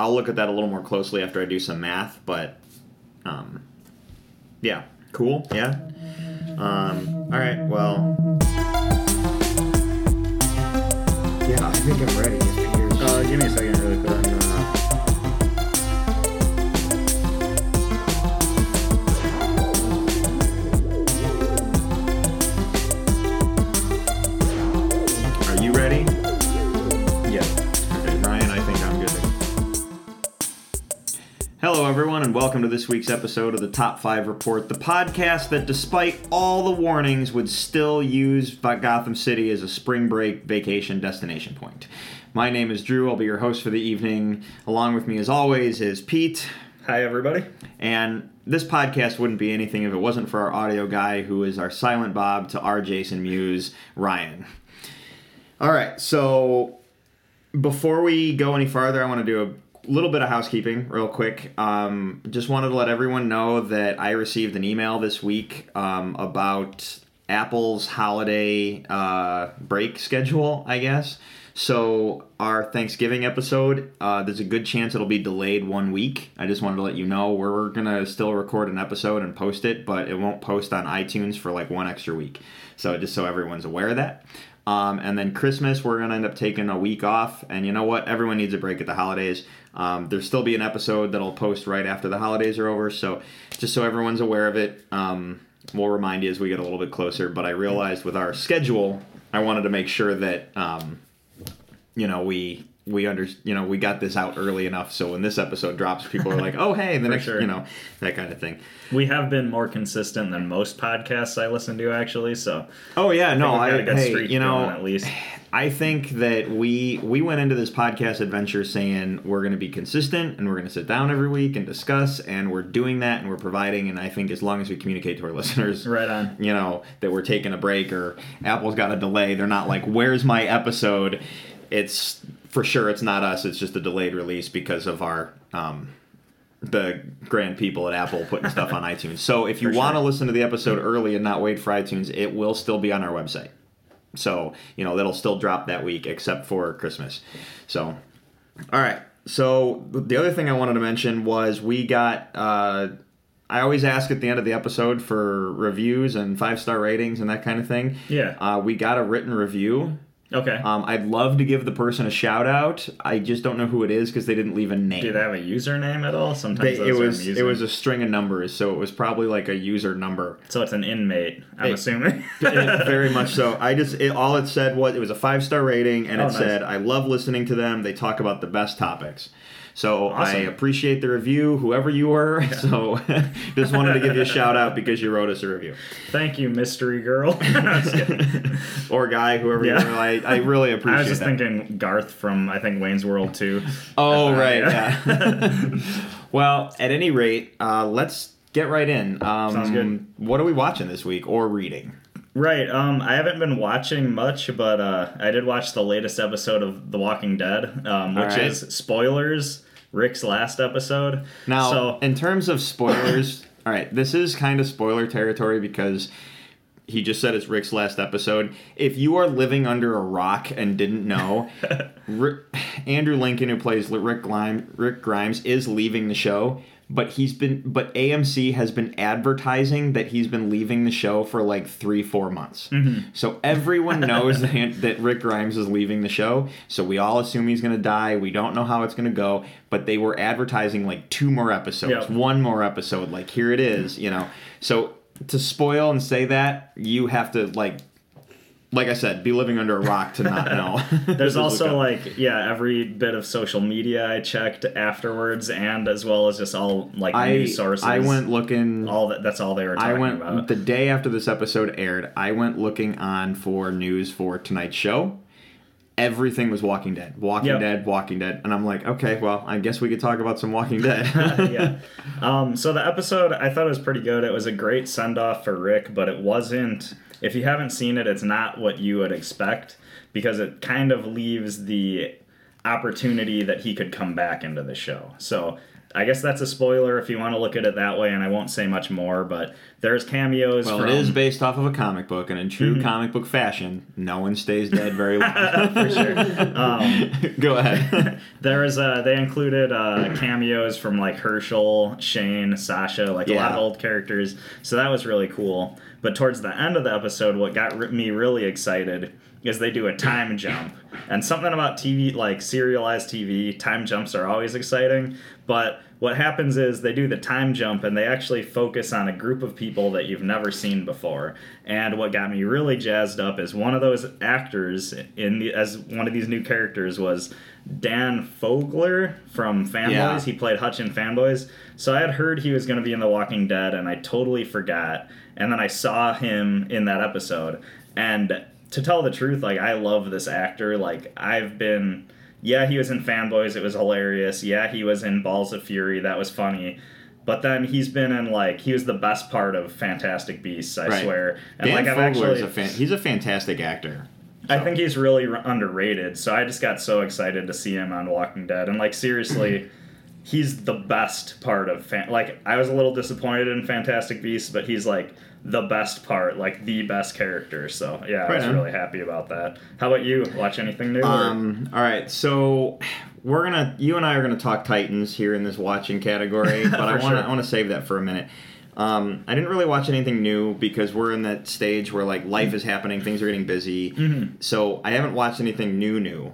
I'll look at that a little more closely after I do some math. But um, yeah, cool. Yeah. Um, all right. Well. Yeah, I think I'm ready. Uh, give me a second, really quick. And welcome to this week's episode of the Top 5 Report, the podcast that, despite all the warnings, would still use Gotham City as a spring break vacation destination point. My name is Drew. I'll be your host for the evening. Along with me, as always, is Pete. Hi, everybody. And this podcast wouldn't be anything if it wasn't for our audio guy, who is our silent Bob to our Jason Mewes, Ryan. All right, so before we go any farther, I want to do a little bit of housekeeping real quick. Um, just wanted to let everyone know that I received an email this week um, about Apple's holiday uh, break schedule, I guess. So our Thanksgiving episode, uh, there's a good chance it'll be delayed one week. I just wanted to let you know we're gonna still record an episode and post it, but it won't post on iTunes for like one extra week. So just so everyone's aware of that. Um, and then Christmas, we're gonna end up taking a week off. And you know what? Everyone needs a break at the holidays. Um, there'll still be an episode that I'll post right after the holidays are over. So just so everyone's aware of it, um, we'll remind you as we get a little bit closer. But I realized with our schedule, I wanted to make sure that um, you know we we under you know we got this out early enough so when this episode drops people are like oh hey the next sure. you know that kind of thing We have been more consistent than most podcasts I listen to, actually. So oh yeah no i, got a good hey you know at least. i think that we we went into this podcast adventure saying we're going to be consistent and we're going to sit down every week and discuss and we're doing that and we're providing and i think as long as we communicate to our listeners Right on. you know that we're taking a break or apple's got a delay they're not like where's my episode it's for sure it's not us it's just a delayed release because of our um the grand people at apple putting stuff on itunes so if you want to sure. listen to the episode early and not wait for itunes it will still be on our website so you know that'll still drop that week except for christmas so all right so the other thing i wanted to mention was we got uh I always ask at the end of the episode for reviews and five star ratings and that kind of thing. Yeah. Uh, we got a written review. Okay. Um, I'd love to give the person a shout out. I just don't know who it is because they didn't leave a name. Do they have a username at all? Sometimes They- it was it was a string of numbers, so it was probably like a user number. so it's an inmate. I'm Hey. assuming. It- very much so. I just it, all it said was it was a five star rating, and Oh, it nice. said I love listening to them. They talk about the best topics. So I appreciate the review, whoever you were. So just wanted to give you a shout out because you wrote us a review. Thank you, mystery girl. No, just kidding. or guy, whoever Yeah. you were. I, I really appreciate it. I was just that. thinking Garth from I think Wayne's World too. Oh, Uh, right, yeah. yeah. well, at any rate, uh, let's get right in. Um, Sounds good. What are we watching this week or reading? Right. Um, I haven't been watching much, but uh, I did watch the latest episode of The Walking Dead, um, which right. is spoilers. Rick's last episode. Now, so in terms of spoilers, all right, this is kind of spoiler territory because he just said it's Rick's last episode. If you are living under a rock and didn't know, Rick, Andrew Lincoln, who plays Rick Grimes, Rick Grimes, is leaving the show. But he's been, but AMC has been advertising that he's been leaving the show for like three, four months. Mm-hmm. So everyone knows that, that Rick Grimes is leaving the show. So we all assume he's going to die. We don't know how it's going to go. But they were advertising like two more episodes, Yep. one more episode. Like here it is, you know. So to spoil and say that, you have to like, like I said, be living under a rock to not know. there's also like yeah, every bit of social media I checked afterwards, and as well as just all like I news sources. I went looking. all that. That's all they were I talking went about. the day after this episode aired. I went looking on for news for tonight's show. Everything was Walking Dead, Walking Yep. Dead, Walking Dead, and I'm like, okay, well, I guess we could talk about some Walking Dead. yeah. Um, so the episode I thought it was pretty good. It was a great send off for Rick, but it wasn't. If you haven't seen it, it's not what you would expect because it kind of leaves the opportunity that he could come back into the show. So I guess that's a spoiler if you want to look at it that way, and I won't say much more. But there's cameos. Well, from, it is based off of a comic book, and in true comic book fashion, no one stays dead very long. for sure. Um, Go ahead. there is uh, they included uh, cameos from like Hershel, Shane, Sasha, like a lot of old characters. So that was really cool. But towards the end of the episode, what got me really excited is they do a time jump. And something about TV, like serialized TV, time jumps are always exciting. But what happens is they do the time jump and they actually focus on a group of people that you've never seen before. And what got me really jazzed up is one of those actors in the as one of these new characters was Dan Fogler from Fanboys. Yeah. He played Hutch in Fanboys. So I had heard he was going to be in The Walking Dead, and I totally forgot. And then I saw him in that episode. And to tell the truth, like I love this actor. Like I've been, yeah, he was in Fanboys. It was hilarious. Yeah, he was in Balls of Fury. That was funny. But then he's been in like he was the best part of Fantastic Beasts. I Right. swear. And Dan like I've Fogler actually, is a fan- he's a fantastic actor. I think he's really underrated. So I just got so excited to see him on Walking Dead, and like seriously, he's the best part of fan. Like I was a little disappointed in Fantastic Beasts, but he's like the best part, like the best character. So yeah, I was on. really happy about that. How about you? Watch anything new? Um, all right, so we're gonna, you and I are gonna talk Titans here in this watching category, but I want to, sure. I want to save that for a minute. Um, I didn't really watch anything new because we're in that stage where like life is happening, things are getting busy. Mm-hmm. So I haven't watched anything new, new.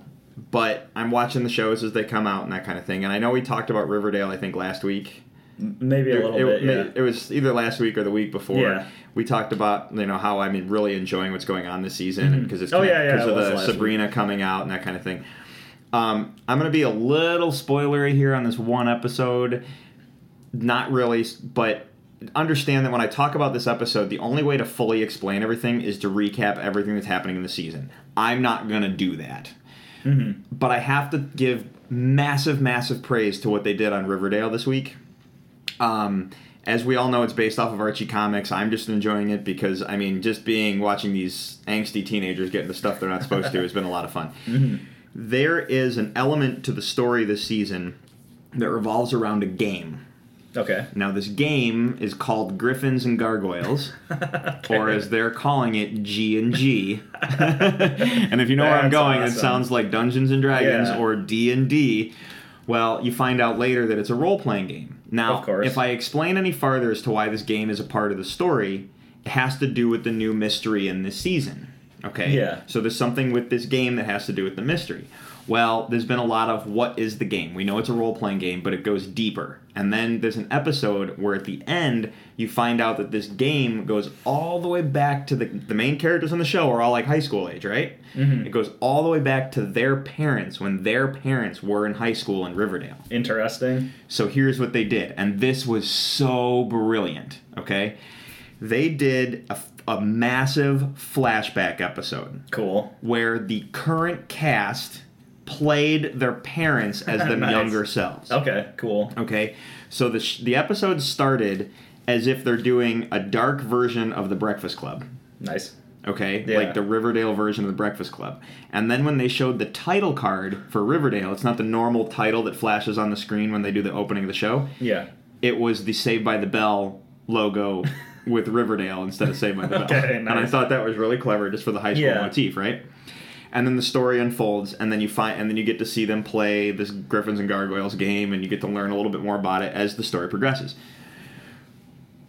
But I'm watching the shows as they come out and that kind of thing. And I know we talked about Riverdale, I think last week. Maybe a little it, bit. it- Yeah. it was either last week or the week before. Yeah. We talked about you know how I'm really enjoying what's going on this season because it's Oh, yeah, yeah, because of the Sabrina coming out and that kind of thing. Um, I'm gonna be a little spoilery here on this one episode. Not really, but understand that when I talk about this episode, the only way to fully explain everything is to recap everything that's happening in the season. I'm not gonna do that but I have to give massive, massive praise to what they did on Riverdale this week. Um, as we all know, it's based off of Archie comics. I'm just enjoying it because I mean, just being watching these angsty teenagers get the stuff they're not supposed to has been a lot of fun. There is an element to the story this season that revolves around a game. Okay. Now, this game is called Griffins and Gargoyles, or as they're calling it, G and G. and if you know where I'm That's going, it sounds like Dungeons and Dragons Yeah. or D and D. Well, you find out later that it's a role-playing game. Now, Of course. if I explain any farther as to why this game is a part of the story, it has to do with the new mystery in this season. Okay. Yeah. So there's something with this game that has to do with the mystery. Well, there's been a lot of what is the game? We know it's a role playing game, but it goes deeper. And then there's an episode where at the end you find out that this game goes all the way back to the the main characters on the show are all like high school age, right? Mm-hmm. It goes all the way back to their parents when their parents were in high school in Riverdale. Interesting. So here's what they did, and this was so brilliant. Okay, they did a, a massive flashback episode Cool. where the current cast played their parents as them Nice. younger selves. Okay. Cool. Okay, so the sh- the episode started as if they're doing a dark version of the Breakfast Club. Nice. Okay, Yeah. like the Riverdale version of the Breakfast Club. And then when they showed the title card for Riverdale, it's not the normal title that flashes on the screen when they do the opening of the show. Yeah. It was the Saved by the Bell logo with Riverdale instead of Saved by the Bell. Okay, nice. And I thought that was really clever just for the high school Yeah. motif, right? And then the story unfolds, and then you find, and then you get to see them play this Griffins and Gargoyles game, and you get to learn a little bit more about it as the story progresses.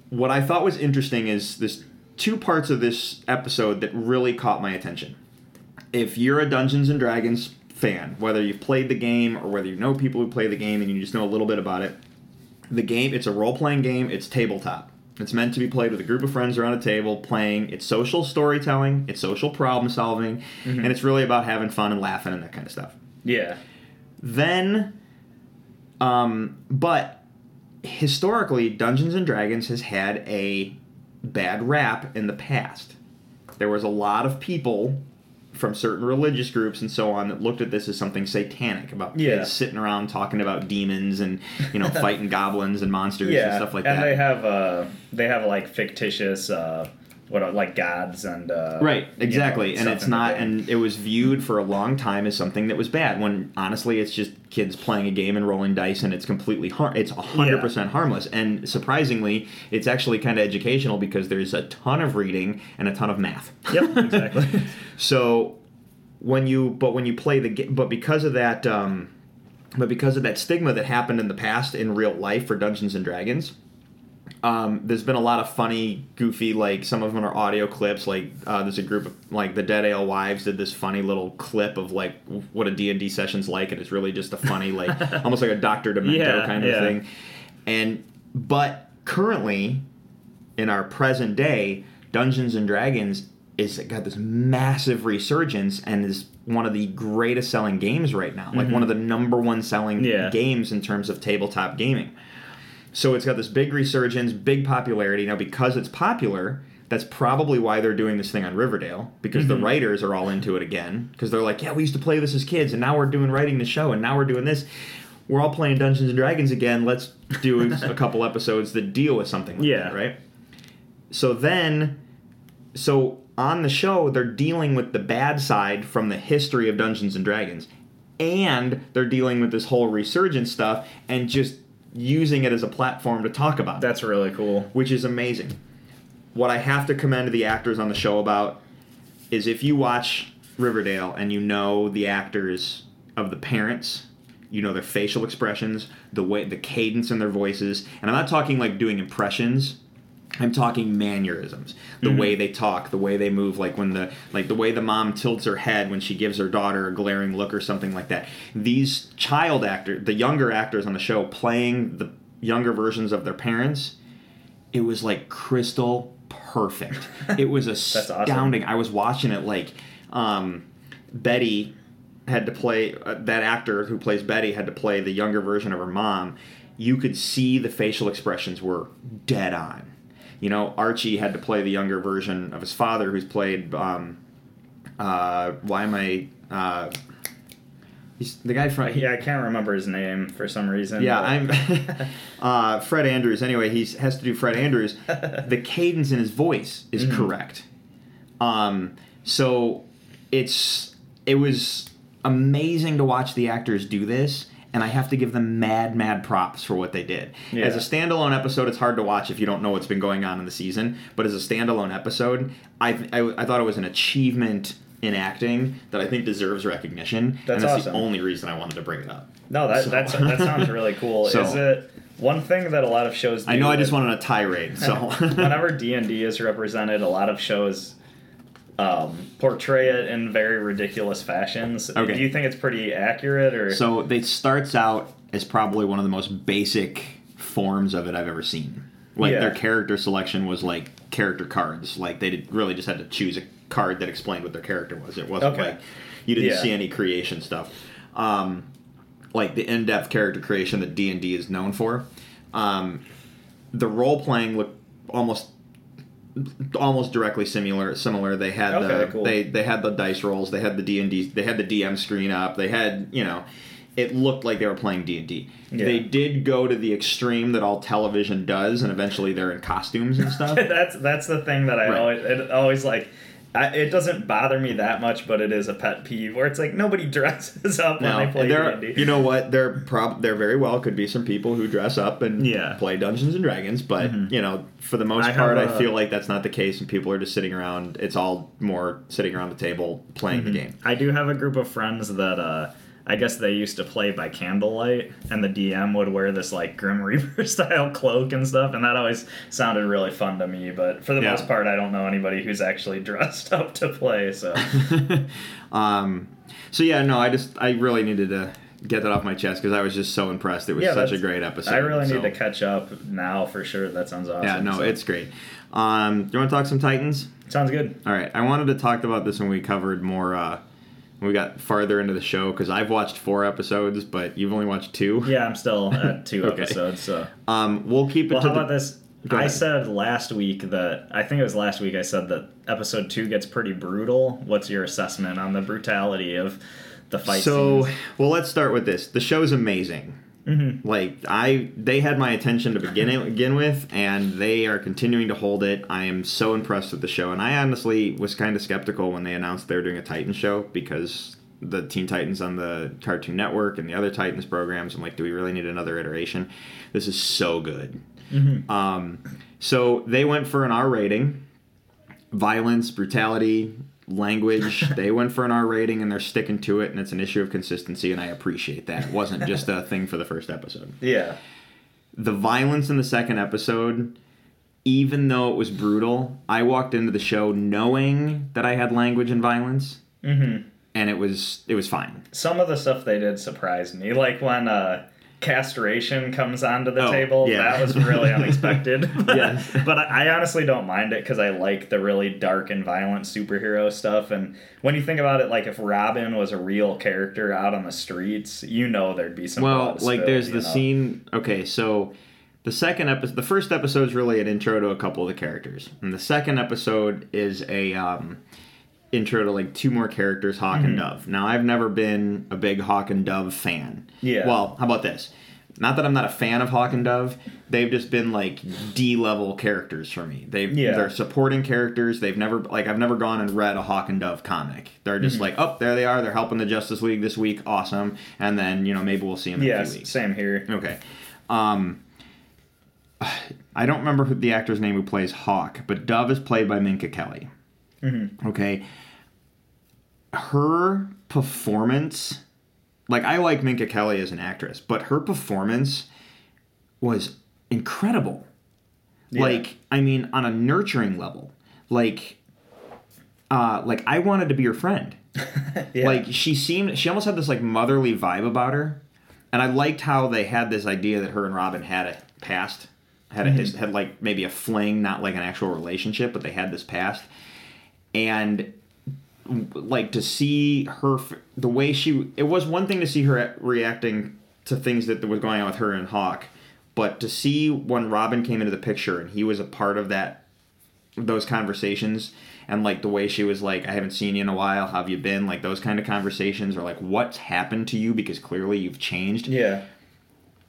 What I thought was interesting is this two parts of this episode that really caught my attention. If you're a Dungeons and Dragons fan, whether you've played the game or whether you know people who play the game and you just know a little bit about it, the game it's a role-playing game, it's tabletop. It's meant to be played with a group of friends around a table playing. It's social storytelling, it's social problem solving, and it's really about having fun and laughing and that kind of stuff. Yeah. Then, um, but historically, Dungeons and Dragons has had a bad rap in the past. There was a lot of people from certain religious groups and so on that looked at this as something satanic about Yeah. kids sitting around talking about demons and you know fighting goblins and monsters Yeah. and stuff like and that. And they have uh they have like fictitious uh what like gods and uh, Right, you know, exactly. and it's not and it was viewed for a long time as something that was bad when honestly it's just kids playing a game and rolling dice and it's completely har- it's 100% harmless. And surprisingly, it's actually kind of educational because there's a ton of reading and a ton of math. Yep, exactly. So when you but when you play the game but because of that um but because of that stigma that happened in the past in real life for Dungeons and Dragons, um, there's been a lot of funny, goofy, like some of them are audio clips. Like uh, there's a group of like the Dead Alewives did this funny little clip of like what a D and D session's like, and it's really just a funny, like almost like a Doctor Demento Yeah, kind of yeah. thing. And but currently, in our present day, Dungeons and Dragons is got this massive resurgence and is one of the greatest selling games right now. Like one of the number one selling Mm-hmm. Yeah. games in terms of tabletop gaming. So it's got this big resurgence, big popularity. Now, because it's popular, that's probably why they're doing this thing on Riverdale, because Mm-hmm. the writers are all into it again. Because they're like, yeah, we used to play this as kids, and now we're doing writing the show, and now we're doing this. We're all playing Dungeons and Dragons again. Let's do a couple episodes that deal with something like Yeah. that, right? So then, so on the show, they're dealing with the bad side from the history of Dungeons and Dragons, and they're dealing with this whole resurgence stuff and just using it as a platform to talk about, That's really cool. which is amazing. What I have to commend the actors on the show about is if you watch Riverdale and you know the actors of the parents, you know their facial expressions, the way the cadence in their voices, and I'm not talking like doing impressions. I'm talking mannerisms, the way they talk, the way they move, like when the like the way the mom tilts her head when she gives her daughter a glaring look or something like that. These child actors, the younger actors on the show, playing the younger versions of their parents, it was like crystal perfect. It was awesome. astounding. I was watching it like um, Betty had to play uh, that actor who plays Betty had to play the younger version of her mom. You could see the facial expressions were dead on. You know, Archie had to play the younger version of his father, who's played. Um, uh, why am I? Uh, he's the guy from. Yeah, I can't remember his name for some reason. Yeah, but- I'm uh, Fred Andrews. Anyway, he has to do Fred Andrews. the cadence in his voice is Mm-hmm. correct. Um, so it's it was amazing to watch the actors do this, and I have to give them mad, mad props for what they did. Yeah. As a standalone episode, it's hard to watch if you don't know what's been going on in the season. But as a standalone episode, I I, I thought it was an achievement in acting that I think deserves recognition. That's and that's awesome. the only reason I wanted to bring it up. No, that So- that's, that sounds really cool. So- Is it one thing that a lot of shows? Do I know I just with- wanted a tirade, so whenever D and D is represented, a lot of shows um, portray it in very ridiculous fashions. Okay. Do you think it's pretty accurate, or So it starts out as probably one of the most basic forms of it I've ever seen. Like Yeah. their character selection was like character cards. Like they did, really just had to choose a card that explained what their character was. It wasn't Okay. like you didn't Yeah. see any creation stuff. Um, like the in-depth character creation that D and D is known for. Um, the role playing looked almost almost directly similar similar they had Okay, the cool. they they had the dice rolls they had the d&d they had the dm screen up they had you know it looked like they were playing d&d Yeah. they did go to the extreme that all television does and eventually they're in costumes and stuff that's that's the thing that I Right. always it always like. I, it doesn't bother me that much, but it is a pet peeve where it's like nobody dresses up when no, they play there, D&D. you know what? There, prob- there very well could be some people who dress up and Yeah. Mm-hmm. play Dungeons and Dragons, but you know, for the most I part, I a- feel like that's not the case, and people are just sitting around. It's all more sitting around the table playing Mm-hmm. the game. I do have a group of friends that uh, I guess they used to play by candlelight, and the DM would wear this like Grim Reaper style cloak and stuff, and that always sounded really fun to me. But for the Yeah. most part, I don't know anybody who's actually dressed up to play. So um, so yeah, no, I just I really needed to get that off my chest because I was just so impressed. It was Yeah, such a great episode. I really so- need to catch up now for sure. That sounds awesome. Yeah, no, So- it's great. Um, do you want to talk some Titans? sounds good. All right, I wanted to talk about this when we covered more. Uh, we got farther into the show because I've watched four episodes, but you've only watched two. Yeah, I'm still at two Okay. episodes. So Um, we'll keep it well, to how the. about this? Go I ahead. said last week that I think it was last week I said that episode two gets pretty brutal. What's your assessment on the brutality of the fight so, scenes? well, let's start with this. The show's amazing. Mm-hmm. Like I, they had my attention to begin begin with, and they are continuing to hold it. I am so impressed with the show, and I honestly was kind of skeptical when they announced they were doing a Titan show because the Teen Titans on the Cartoon Network and the other Titans programs. I'm like, do we really need another iteration? This is so good. Um, so they went for an R rating, violence, brutality, language. they went for an R rating, and they're sticking to it, and it's an issue of consistency, and I appreciate that. It wasn't just a thing for the first episode. Yeah. The violence in the second episode. Even though it was brutal, I walked into the show knowing that I had language and violence, Mm-hmm. and it was it was fine. Some of the stuff they did surprised me, like when uh, castration comes onto the Oh, table. yeah. That was really unexpected. Yeah. but I, honestly don't mind it because I like the really dark and violent superhero stuff. And when you think about it, like if Robin was a real character out on the streets, you know there'd be some. Well, like there's the know? scene. Okay, so the second episode, the first episode is really an intro to a couple of the characters, and the second episode is a um, intro to like two more characters, Hawk and Dove. Now, I've never been a big Hawk and Dove fan. Yeah. Well, how about this? Not that I'm not a fan of Hawk and Dove. They've just been like D level characters for me. They Yeah. they're supporting characters. They've never like I've never gone and read a Hawk and Dove comic. They're just like, oh, there they are. They're helping the Justice League this week. Awesome. And then you know maybe we'll see them in a few Yes, weeks. same here. Okay. Um, I don't remember who the actor's name who plays Hawk, but Dove is played by Minka Kelly. Okay. Her performance, like I like Minka Kelly as an actress, but her performance was incredible. Yeah. Like, I mean, on a nurturing level, like, uh, like I wanted to be her friend. Yeah. Like she seemed, she almost had this like motherly vibe about her, and I liked how they had this idea that her and Robin had a past, had a his, had like maybe a fling, not like an actual relationship, but they had this past, and like to see her the way she it was one thing to see her reacting to things that was going on with her and Hawk, but to see when Robin came into the picture and he was a part of that those conversations and like the way she was like I haven't seen you in a while. How have you been? Like those kind of conversations or like what's happened to you because clearly you've changed. Yeah.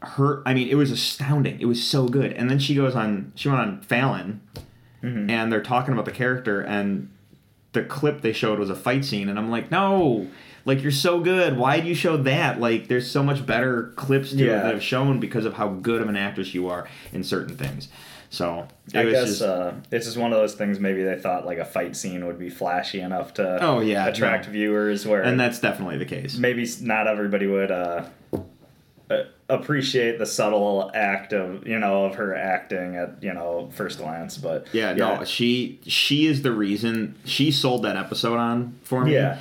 her I mean it was astounding. It was so good. And then she goes on she went on Fallon Mm-hmm. and they're talking about the character and the clip they showed was a fight scene and I'm like no like you're so good why do you show that like there's so much better clips to Yeah. that have shown because of how good of an actress you are in certain things so I guess just uh, it's just one of those things. Maybe they thought like a fight scene would be flashy enough to Oh, yeah, attract no. viewers. Where and that's definitely the case maybe not everybody would uh, appreciate the subtle act of you know of her acting at you know first glance. But Yeah, no, she she is the reason she sold that episode on for me. yeah,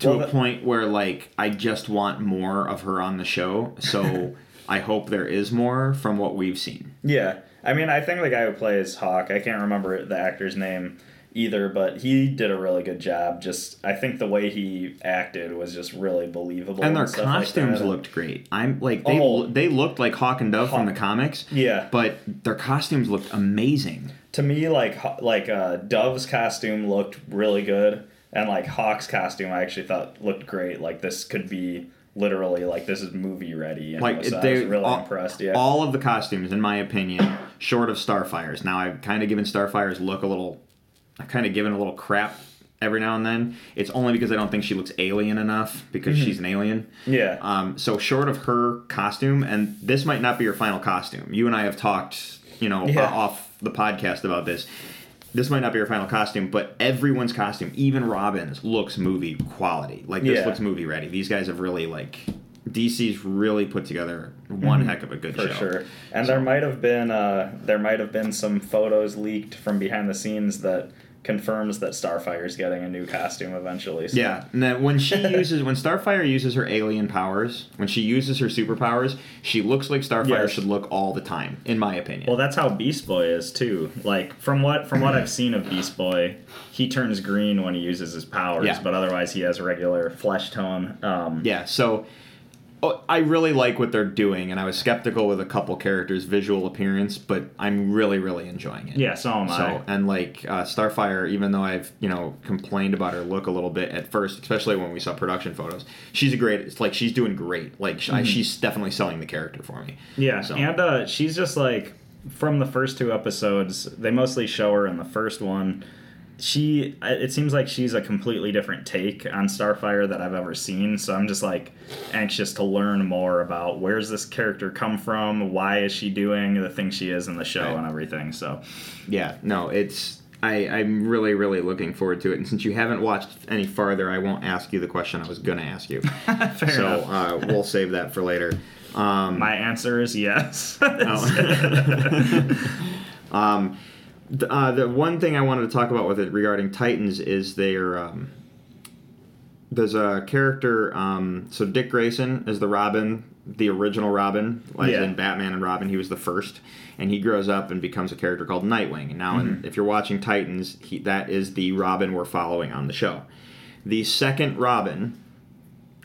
To Well, a the- point where like I just want more of her on the show. So I hope there is more from what we've seen. yeah. I mean, I think the guy who plays Hawk, I can't remember the actor's name either, but he did a really good job. Just I think the way he acted was just really believable. And their like costumes that. looked great. I'm like they Oh. they looked like Hawk and Dove from the comics. Yeah. But their costumes looked amazing. to me like like uh, Dove's costume looked really good and like Hawk's costume I actually thought looked great like this could be literally like this is movie ready you know? Like so I they was really all, impressed yeah all of the costumes, in my opinion, short of Starfire's. Now I've kind of given Starfire's look a little, I've kind of given a little crap every now and then. It's only because I don't think she looks alien enough because Mm-hmm. she's an alien. yeah Um, so short of her costume, and this might not be your final costume. You and I have talked, you know, Yeah. uh, off the podcast about this. This might not be your final costume, but everyone's costume, even Robin's, looks movie quality. Like this Yeah. looks movie ready. These guys have really like DC's really put together one heck of a good Mm-hmm. for show. sure and So- there might have been uh there might have been some photos leaked from behind the scenes that confirms that Starfire's getting a new costume eventually so. Yeah, and then when she uses when Starfire uses her alien powers, when she uses her superpowers, she looks like Starfire Yes. should look all the time, in my opinion. Well, that's how Beast Boy is too. Like from what from what I've seen of Beast Boy, he turns green when he uses his powers, Yeah. but otherwise he has regular flesh tone. Um, Yeah, so I really like what they're doing, and I was skeptical with a couple characters' visual appearance, but I'm really, really enjoying it. Yeah, so am I. And like uh, Starfire, even though I've you know complained about her look a little bit at first, especially when we saw production photos, she's a great. It's like she's doing great. Like sh I, she's definitely selling the character for me. Yeah, So- and uh, she's just like from the first two episodes. They mostly show her in the first one. She, it seems like she's a completely different take on Starfire that I've ever seen. So I'm just like anxious to learn more about where's this character come from, why is she doing the thing she is in the show, Right. and everything. So Yeah, no, it's. I, I'm really, really looking forward to it. And since you haven't watched any farther, I won't ask you the question I was going to ask you. so uh, we'll save that for later. Um, My answer is yes. um, th- uh, the one thing I wanted to talk about with it regarding Titans is their. Um, there's a character. Um, so Dick Grayson is the Robin, the original Robin, like Yeah. in Batman and Robin. He was the first, and he grows up and becomes a character called Nightwing. And now, in, if you're watching Titans, he, that is the Robin we're following on the show. The second Robin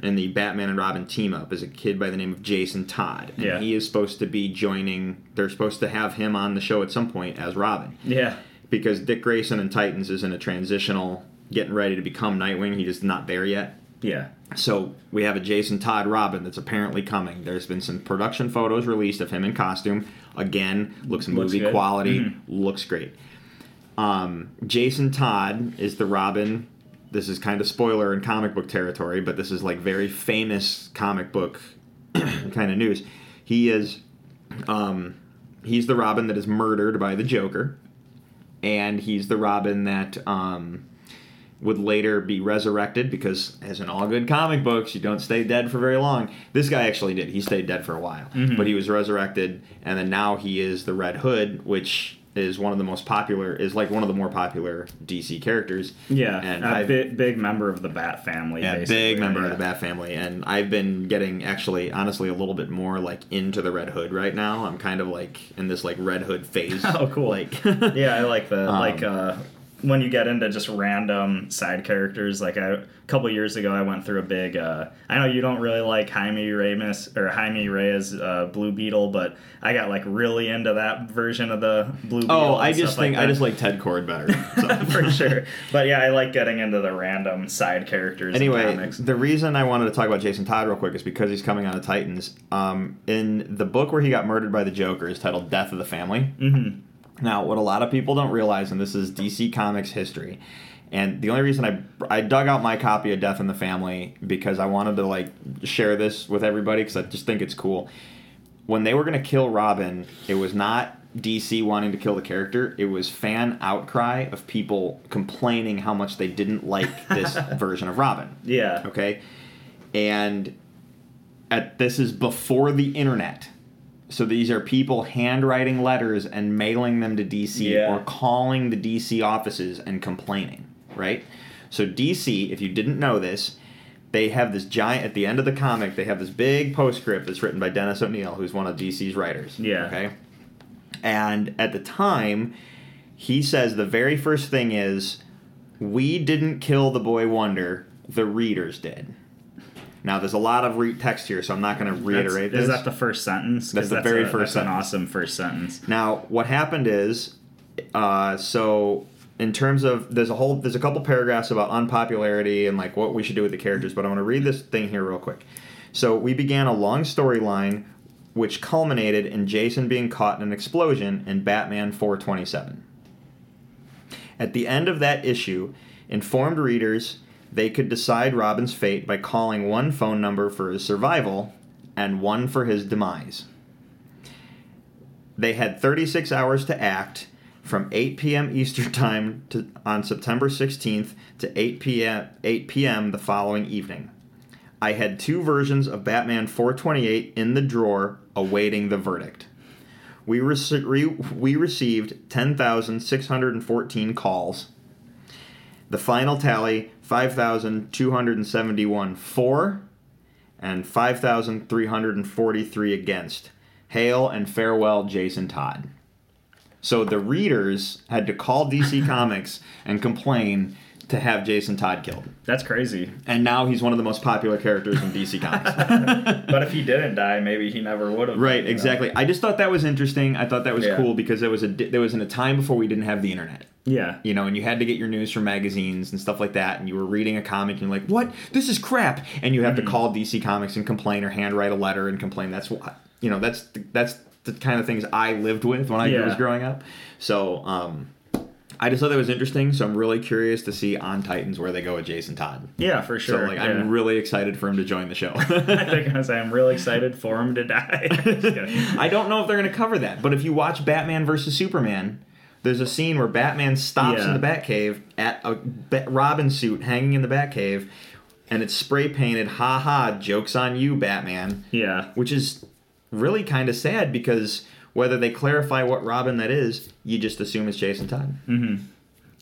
in the Batman and Robin team up is a kid by the name of Jason Todd. And Yeah. he is supposed to be joining, they're supposed to have him on the show at some point as Robin. yeah. Because Dick Grayson and Titans is in a transitional, getting ready to become Nightwing. He's just not there yet. Yeah. So we have a Jason Todd Robin that's apparently coming. There's been some production photos released of him in costume. Again, looks Looks movie good. quality, Mhm. looks great. Um, Jason Todd is the Robin. This is kind of spoiler in comic book territory, but this is like very famous comic book kind of news. He is, um, he's the Robin that is murdered by the Joker, and he's the Robin that um, would later be resurrected because, as in all good comic books, you don't stay dead for very long. This guy actually did. He stayed dead for a while, Mhm. but he was resurrected, and then now he is the Red Hood, which is one of the most popular, is like one of the more popular DC characters. Yeah. And a I've- big, member of the Bat family. Yeah, big member yeah. of the Bat family, and I've been getting actually, honestly, a little bit more like into the Red Hood right now. I'm kind of like in this like Red Hood phase. Oh, cool. Like, yeah, I like the Um, like uh, when you get into just random side characters. Like I, a couple years ago, I went through a big. Uh, I know you don't really like Jaime Reyes or Jaime Reyes uh, Blue Beetle, but I got like really into that version of the Blue Beetle. oh, I just think like I just like Ted Kord better. So. for sure. But yeah, I like getting into the random side characters. Anyway, the reason I wanted to talk about Jason Todd real quick is because he's coming on to Titans. Um, in the book where he got murdered by the Joker is titled "Death of the Family." Mhm. Now, what a lot of people don't realize, and this is DC Comics history, and the only reason I I dug out my copy of Death in the Family because I wanted to like share this with everybody because I just think it's cool. When they were gonna kill Robin, it was not DC wanting to kill the character. It was fan outcry of people complaining how much they didn't like this version of Robin. yeah, Okay, and at this is before the internet. So these are people handwriting letters and mailing them to DC Yeah. or calling the DC offices and complaining, right? So DC, if you didn't know this, they have this giant at the end of the comic, they have this big postscript that's written by Dennis O'Neil, who's one of DC's writers. Yeah. Okay. And at the time, he says the very first thing is, "We didn't kill the boy Wonder, the readers did." Now, there's a lot of re- text here, so I'm not going to reiterate That's- this. Is that the first sentence? That's the very a- first that's an awesome first sentence. Now, what happened is, uh, so in terms of there's a whole there's a couple paragraphs about unpopularity and like what we should do with the characters, but I'm going to read this thing here real quick. So we began a long storyline, which culminated in Jason being caught in an explosion in Batman 427. At the end of that issue, informed readers they could decide Robin's fate by calling one phone number for his survival and one for his demise. They had 36 hours to act from 8 p.m. Eastern Time to, on September 16th to 8 p.m. 8 p.m. the following evening. I had two versions of Batman 428 in the drawer awaiting the verdict. We, rece- re- we received 10,614 calls. The final tally 5,271 for and 5,343 against. Hail and farewell, Jason Todd. So the readers had to call DC Comics and complain to have Jason Todd killed. That's crazy. And now he's one of the most popular characters in DC Comics. But if he didn't die, maybe he never would have. right, you know? exactly. I just thought that was interesting. I thought that was Yeah. cool because there was a there was in a time before we didn't have the internet. Yeah. You know, and you had to get your news from magazines and stuff like that, and you were reading a comic and you're like, "What? This is crap!" And you have Mm-hmm. to call DC Comics and complain or handwrite a letter and complain. That's what you know. That's the, that's the kind of things I lived with when I Yeah. was growing up. So, um, I just thought that was interesting. So I'm really curious to see on Titans where they go with Jason Todd. Yeah, for sure. So like, yeah. I'm really excited for him to join the show. I think I was I'm really excited for him to die. I don't know if they're going to cover that, but if you watch Batman versus Superman, there's a scene where Batman stops Yeah. in the Batcave at a Robin suit hanging in the Batcave, and it's spray painted, ha ha, jokes on you, Batman, yeah. which is really kind of sad because whether they clarify what Robin that is, you just assume it's Jason Todd.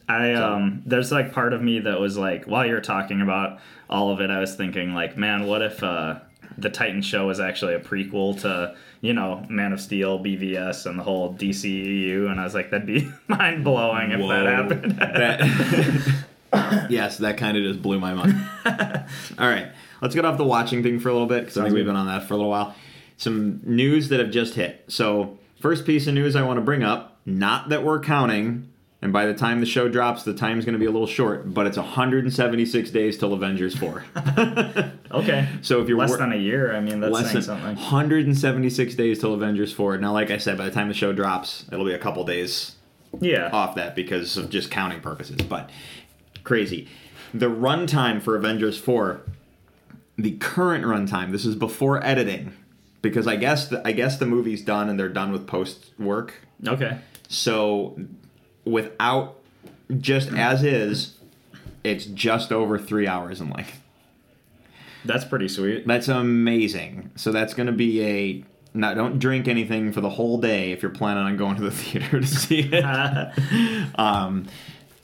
I um there's like part of me that was like while you're talking about all of it I was thinking like man what if uh the Titan show was actually a prequel to you know Man of Steel BVS and the whole DCEU and I was like that'd be mind blowing if that happened. That- yes, that kind of just blew my mind. All right, let's get off the watching thing for a little bit because I think we've been on that for a little while. Some news that have just hit. So, first piece of news I want to bring up, not that we're counting, and by the time the show drops, the time's going to be a little short, but it's 176 days till Avengers 4. okay. so, if you're less wor- than a year, I mean that's less saying something. 176 days till Avengers 4. Now, like I said, by the time the show drops, it'll be a couple days Yeah. off that because of just counting purposes. But crazy. The runtime for Avengers 4, the current runtime, this is before editing, because I guess the, I guess the movie's done and they're done with post work. Okay. So without just as is, it's just over three hours in length. That's pretty sweet. That's amazing. So that's going to be a. Now, don't drink anything for the whole day if you're planning on going to the theater to see it. um,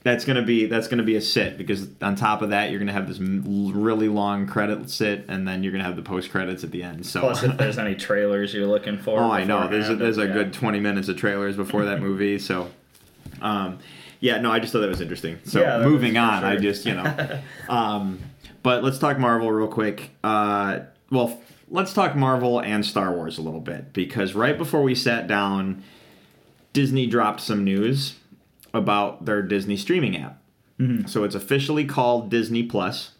that's gonna be that's gonna be a sit because on top of that you're gonna have this really long credit sit and then you're gonna have the post credits at the end. So Plus, if there's any trailers you're looking for. oh, I know there's a, there's a yeah. good 20 minutes of trailers before that movie. So, um, yeah, no, I just thought that was interesting. So Yeah, moving on, I just you know, um, but let's talk Marvel real quick. Uh, well, let's talk Marvel and Star Wars a little bit because right before we sat down, Disney dropped some news about their Disney streaming app. Mm-hmm. So it's officially called Disney Plus.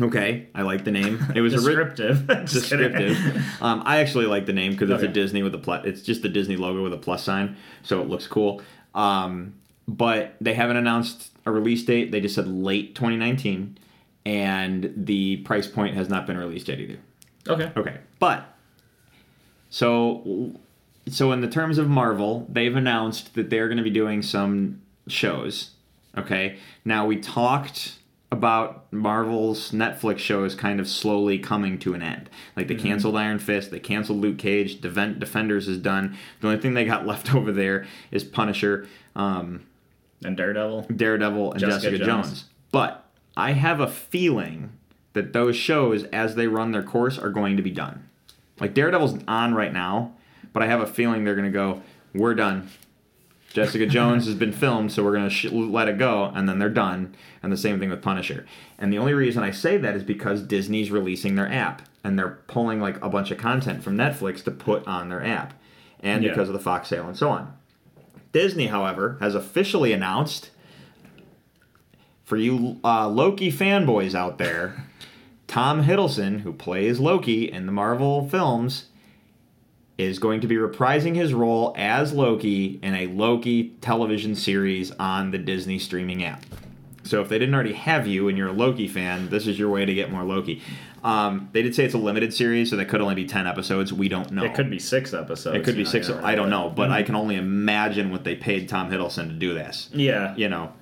Okay, I like the name. It was descriptive. Descriptive. um, I actually like the name because it's a Disney with a plus. It's just the Disney logo with a plus sign, so it looks cool. Um, but they haven't announced a release date. They just said late 2019, and the price point has not been released yet either. Okay. Okay, but so so in the terms of Marvel, they've announced that they're going to be doing some shows. Okay, now we talked about Marvel's Netflix shows kind of slowly coming to an end. Like they canceled Iron Fist, they canceled Luke Cage, Deven- Defenders is done. The only thing they got left over there is Punisher, um, And Daredevil. Daredevil, and Jessica, Jessica Jones. Jones. But I have a feeling that those shows, as they run their course, are going to be done. Like Daredevil's on right now, but I have a feeling they're going to go, we're done. Jessica Jones has been filmed, so we're going to sh- let it go, and then they're done. And the same thing with Punisher. And the only reason I say that is because Disney's releasing their app, and they're pulling like a bunch of content from Netflix to put on their app, and Yeah. because of the Fox sale and so on. Disney, however, has officially announced for you uh, Loki fanboys out there, Tom Hiddleston, who plays Loki in the Marvel films, is going to be reprising his role as Loki in a Loki television series on the Disney streaming app. So if they didn't already have you and you're a Loki fan, this is your way to get more Loki. Um, they did say it's a limited series, so that could only be ten episodes. We don't know. It could be six episodes. It could be know, six. I don't know, but I Mhm. can only imagine what they paid Tom Hiddleston to do this. Yeah. You know.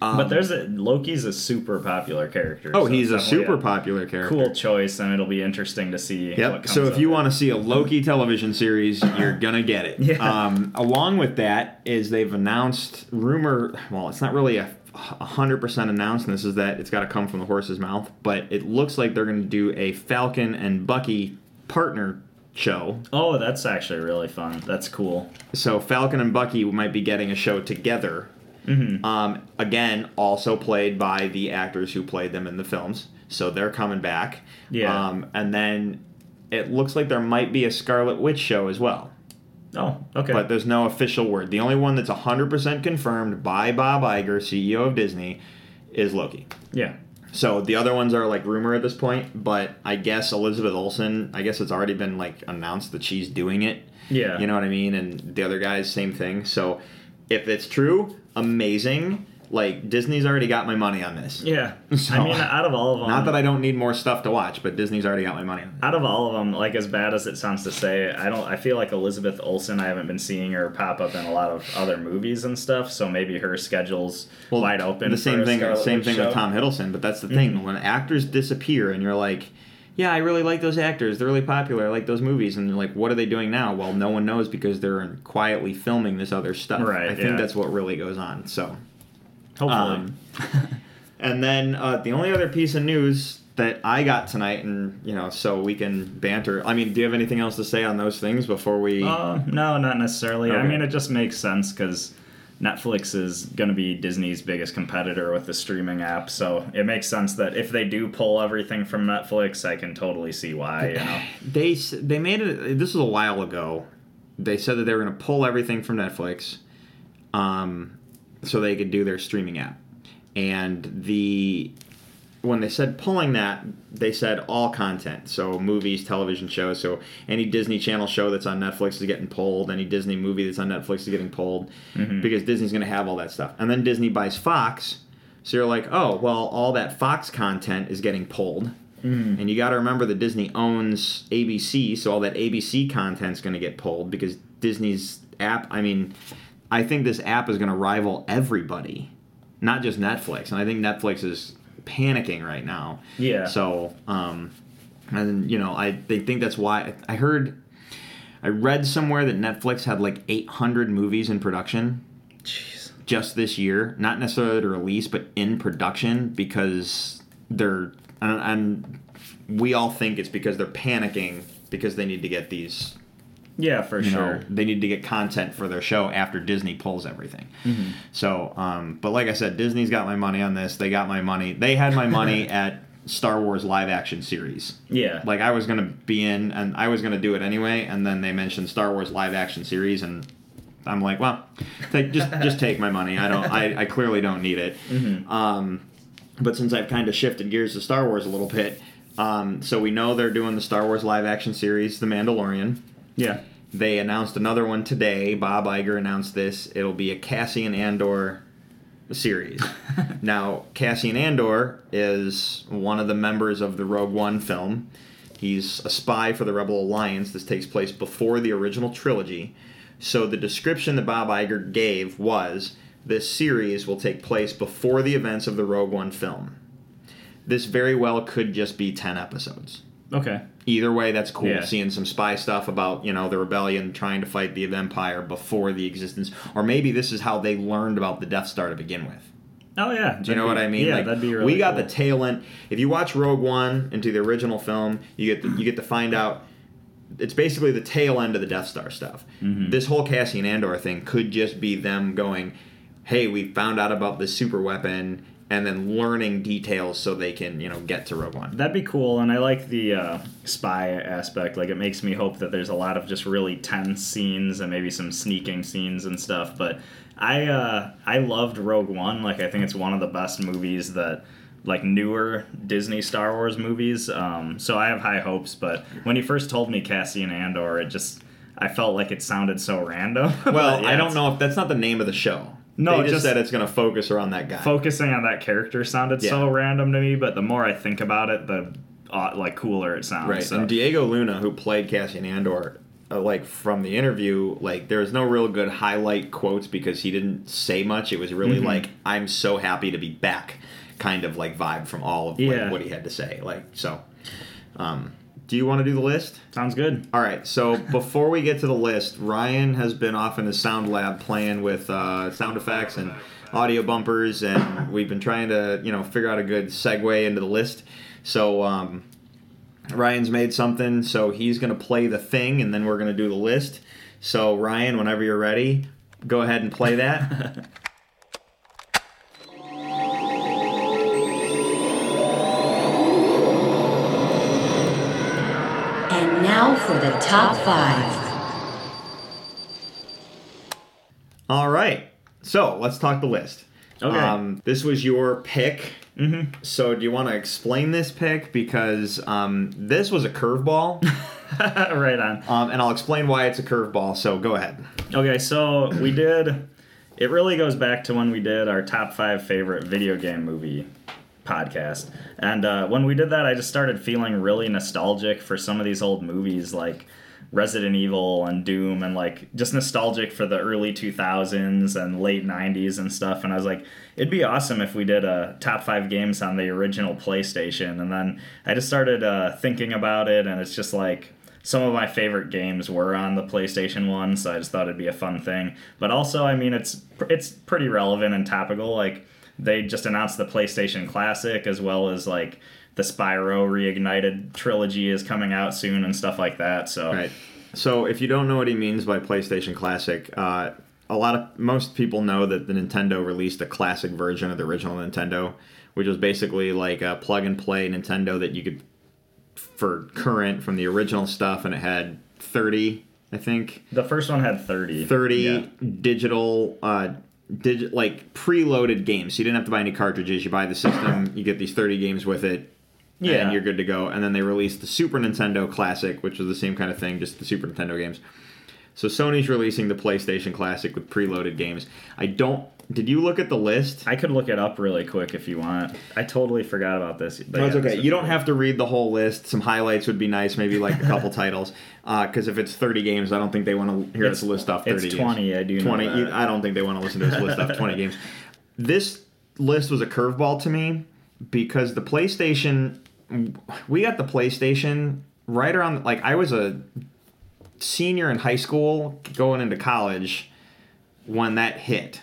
Um, but there's a Loki's a super popular character. Oh, so he's a super popular character. cool choice, and it'll be interesting to see. Yep. What comes So if you want to see a Loki television series, you're gonna get it. Yeah. Um, along with that is they've announced rumor. Well, it's not really a hundred percent announced. And this is that it's got to come from the horse's mouth. But it looks like they're going to do a Falcon and Bucky partner show. Oh, that's actually really fun. That's cool. So Falcon and Bucky might be getting a show together. Mm-hmm. Um, again, also played by the actors who played them in the films, so they're coming back. Yeah. Um, and then it looks like there might be a Scarlet Witch show as well, Oh, okay. but there's no official word. The only one that's 100% confirmed by Bob Iger, CEO of Disney, is Loki. yeah. So the other ones are like rumor at this point, but I guess Elizabeth Olsen, I guess it's already been like announced that she's doing it. Yeah. You know what I mean? And the other guys, same thing. So if it's true, amazing. Like Disney's already got my money on this. Yeah. So- I mean, out of all of them, Not that I don't need more stuff to watch, but Disney's already got my money out of all of them, like as bad as it sounds to say, I don't. I feel like Elizabeth Olsen. I haven't been seeing her pop up in a lot of other movies and stuff. So maybe her schedule's wide open. The same thing. Scarlet Same Witch thing show. with Tom Hiddleston. But that's the thing. Mhm. When actors disappear, and you're like, "Yeah, I really like those actors. They're really popular. I like those movies." And like, "What are they doing now?" Well, no one knows because they're quietly filming this other stuff. Right, I think yeah. that's what really goes on. So. Hopefully. Um, and then uh, the only other piece of news that I got tonight, and you know, so we can banter. I mean, do you have anything else to say on those things before we? Uh, no, not necessarily. I mean, it just makes sense because Netflix is going to be Disney's biggest competitor with the streaming app. So it makes sense that if they do pull everything from Netflix, I can totally see why. You know. they they made it. This was a while ago. They said that they were going to pull everything from Netflix, um, so they could do their streaming app. And the when they said pulling that, they said all content. So movies, television shows. So any Disney Channel show that's on Netflix is getting pulled. Any Disney movie that's on Netflix is getting pulled mm-hmm. because Disney's going to have all that stuff. And then Disney buys Fox. So you're like, oh, well, all that Fox content is getting pulled. Mm-hmm. And you got to remember that Disney owns ABC, so all that ABC content's going to get pulled because Disney's app. I mean, I think this app is going to rival everybody, not just Netflix. And I think Netflix is panicking right now. Yeah. So, um, and you know, I they think that's why I heard, I read somewhere that Netflix had like 800 movies in production Jeez. just this year, not necessarily to release, but in production because they're and, and we all think it's because they're panicking because they need to get these Yeah, for you sure. know they need to get content for their show after Disney pulls everything. Mm-hmm. So, um, but like I said, Disney's got my money on this. They got my money. They had my money at Star Wars live action series. Yeah. Like I was gonna be in, and I was gonna do it anyway. And then they mentioned Star Wars live action series, and I'm like, well, take, just just take my money. I don't. I, I clearly don't need it. Mm-hmm. Um, but since I've kind of shifted gears to Star Wars a little bit, um, so we know they're doing the Star Wars live action series, The Mandalorian. Yeah. They announced another one today. Bob Iger announced this. It'll be a Cassian Andor series. now, Cassian Andor is one of the members of the Rogue One film. He's a spy for the Rebel Alliance. This takes place before the original trilogy. So the description that Bob Iger gave was this series will take place before the events of the Rogue One film. This very well could just be 10 episodes Okay. Either way that's cool Yeah. seeing some spy stuff about you know the rebellion trying to fight the empire before the existence or maybe this is how they learned about the death star to begin with Oh yeah. do you know what i mean Yeah, like that'd be really. we got cool. the tail end if you watch rogue one into the original film you get to, you get to find out it's basically the tail end of the death star stuff Mm-hmm. this whole cassian andor thing could just be them going hey we found out about this super weapon and then learning details so they can you know get to rogue one That'd be cool, and I like the uh, spy aspect. Like, it makes me hope that there's a lot of just really tense scenes and maybe some sneaking scenes and stuff. But I, uh, I loved Rogue One. Like, I think it's one of the best movies that, like, newer Disney Star Wars movies. Um, so I have high hopes. But when you first told me Cassian Andor, it just, I felt like it sounded so random. Well, yeah, I don't know if that's not the name of the show. No, they just, just- said it's going to focus around that guy. focusing on that character sounded so random to me. But the more I think about it, the uh, like cooler it sounds. right. So. And Diego Luna, who played Cassian Andor, uh, like from the interview, like there was no real good highlight quotes because he didn't say much. It was really Mhm. like I'm so happy to be back, kind of like vibe from all of Yeah. what, what he had to say. Like so. Um, do you want to do the list? Sounds good. All right. So before we get to the list, Ryan has been off in his sound lab playing with uh, sound effects and audio bumpers, and we've been trying to, you know, figure out a good segue into the list. So um, Ryan's made something, so he's going to play the thing, and then we're going to do the list. So Ryan, whenever you're ready, go ahead and play that. Now for the top five. All right. So let's talk the list. Okay. Um, this was your pick. Mm-hmm. So do you want to explain this pick because um, this was a curveball, right on. um, and I'll explain why it's a curveball. So go ahead. Okay, so we did. It really goes back to when we did our top five favorite video game movie podcast. And uh, when we did that, I just started feeling really nostalgic for some of these old movies like Resident Evil and Doom, and like just nostalgic for the early 2000s and late 90s and stuff. And I was like, it'd be awesome if we did a top five games on the original PlayStation. And then I just started uh, thinking about it, and it's just like some of my favorite games were on the PlayStation One, so I just thought it'd be a fun thing. But also, I mean, it's it's pretty relevant and topical. Like they just announced the PlayStation Classic as well as like the Spyro Reignited trilogy is coming out soon and stuff like that. So Right. So if you don't know what he means by PlayStation Classic, uh, a lot of most people know that the Nintendo released a classic version of the original Nintendo, which was basically like a plug and play Nintendo that you could for current from the original stuff, and it had thirty, I think, the first one had thirty. 30 Yeah. digital uh digi- like preloaded games. So you didn't have to buy any cartridges. You buy the system you get these 30 games with it Yeah. and you're good to go. And then they released the super nintendo classic which was the same kind of thing just the super nintendo games. So sony's releasing the playstation classic with preloaded games. I don't did you look at the list I could look it up really quick if you want. I totally forgot about this. but That's yeah, okay. You don't have to read the whole list. Some highlights would be nice. Maybe like a couple titles. Uh, because if it's 30 games, I don't think they want to hear us list off 30 it's games. 20, I do know 20. that. I don't think they want to listen to us list off 20 games. This list was a curveball to me because the PlayStation, we got the PlayStation right around, like, I was a senior in high school going into college when that hit.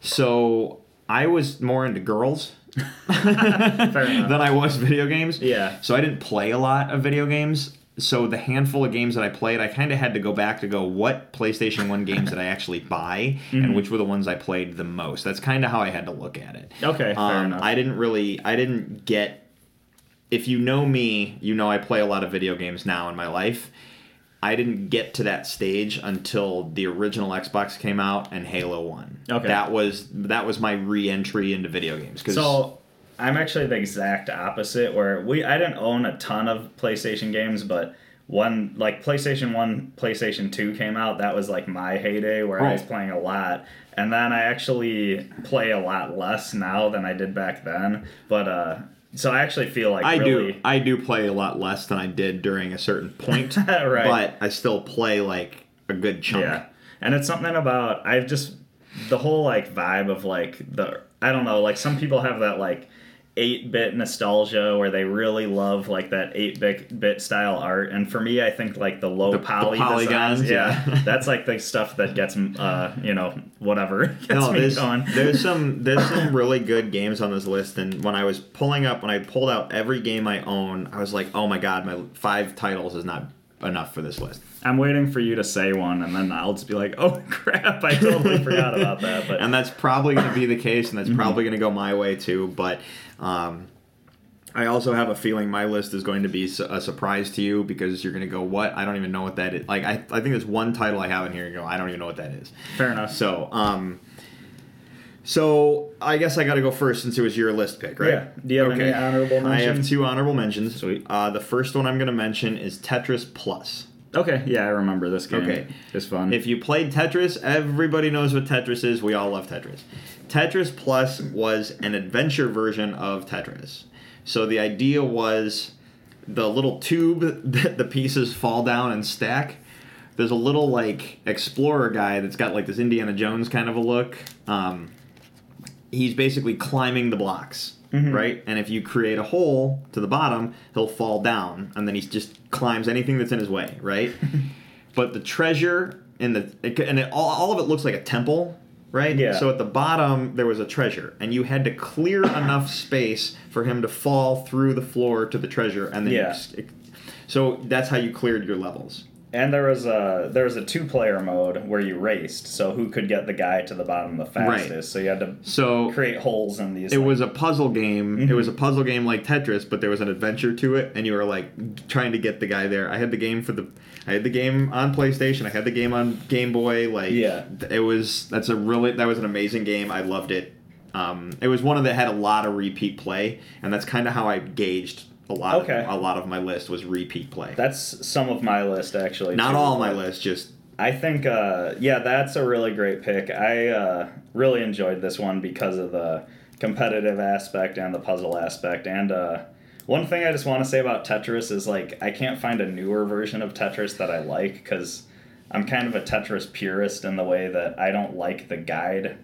So I was more into girls than I was video games. Yeah. So I didn't play a lot of video games. So the handful of games that I played, I kind of had to go back to go what PlayStation 1 games did I actually buy Mm-hmm. and which were the ones I played the most. That's kind of how I had to look at it. Okay, fair Um, enough. I didn't really I didn't get if you know me, you know I play a lot of video games now in my life. I didn't get to that stage until the original Xbox came out and Halo 1. Okay. That was that was my re-entry into video games cuz So I'm actually the exact opposite. Where we I didn't own a ton of PlayStation games, but one like PlayStation One, PlayStation Two came out. That was like my heyday where I was playing a lot. And then I actually play a lot less now than I did back then. But uh, so I actually feel like I really, do. I do play a lot less than I did during a certain point, Right. but I still play like a good chunk. Yeah, and it's something about I've just the whole like vibe of like the I don't know like some people have that like. 8-bit nostalgia where they really love like that 8-bit bit style art and for me I think like the low The- the poly polygons, designs, yeah, yeah. that's like the stuff that gets uh you know whatever gets No, me there's, going there's some there's some really good games on this list, and when I was pulling up, when I pulled out every game I own, I was like, oh my god, my five titles is not enough for this list. I'm waiting for you to say one and then I'll just be like oh crap I totally forgot about that but And that's probably going to be the case, and that's Mm-hmm. probably going to go my way too. But um, I also have a feeling my list is going to be a surprise to you because you're going to go, "What? I don't even know what that is." Like, I, I think there's one title I have in here. You go, "I don't even know what that is." fair enough So, um, so I guess I got to go first since it was your list pick, right? Yeah. Do you have any honorable I have two honorable mentions. Sweet. Uh, the first one I'm going to mention is Tetris Plus. Okay yeah I remember this game Okay. it's fun If you played Tetris, everybody knows what Tetris is. We all love Tetris. Tetris Plus was an adventure version of Tetris. So the idea was the little tube that the pieces fall down and stack. There's a little like explorer guy that's got like this Indiana Jones kind of a look. Um, he's basically climbing the blocks, right? And if you create a hole to the bottom, he'll fall down, and then he's just climbs anything that's in his way, right? but the treasure and the it, and it, all, all of it looks like a temple, right? Yeah. So at the bottom there was a treasure, and you had to clear enough space for him to fall through the floor to the treasure, and then you Yeah. just- so that's how you cleared your levels. And there was a there was a two player mode where you raced, so who could get the guy to the bottom the fastest. Right. So you had to So create holes in these. it like- was a puzzle game. Mm-hmm. It was a puzzle game like Tetris, but there was an adventure to it, and you were like trying to get the guy there. I had the game for the, I had the game on PlayStation. I had the game on Game Boy. Like, Yeah. it was that's a really that was an amazing game. I loved it. Um, it was one of that had a lot of repeat play, and that's kind of how I gauged a lot. Okay. Of, a lot of my list was repeat play. That's some of my list actually. Not too, all my list, just I think, uh, yeah, that's a really great pick. I uh, really enjoyed this one because of the competitive aspect and the puzzle aspect. And uh, one thing I just want to say about Tetris is like I can't find a newer version of Tetris that I like because I'm kind of a Tetris purist in the way that I don't like the guide,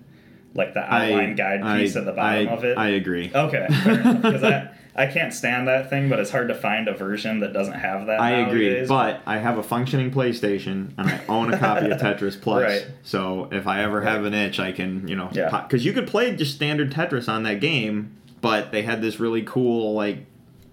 like the outline guide piece at the bottom I, of it. I agree. okay, because I. I can't stand that thing, but it's hard to find a version that doesn't have that. I agree, but I have a functioning PlayStation and I own a copy of Tetris Plus. Right. So if I ever have an itch, I can, you know, Yeah. because you could play just standard Tetris on that game, but they had this really cool, like,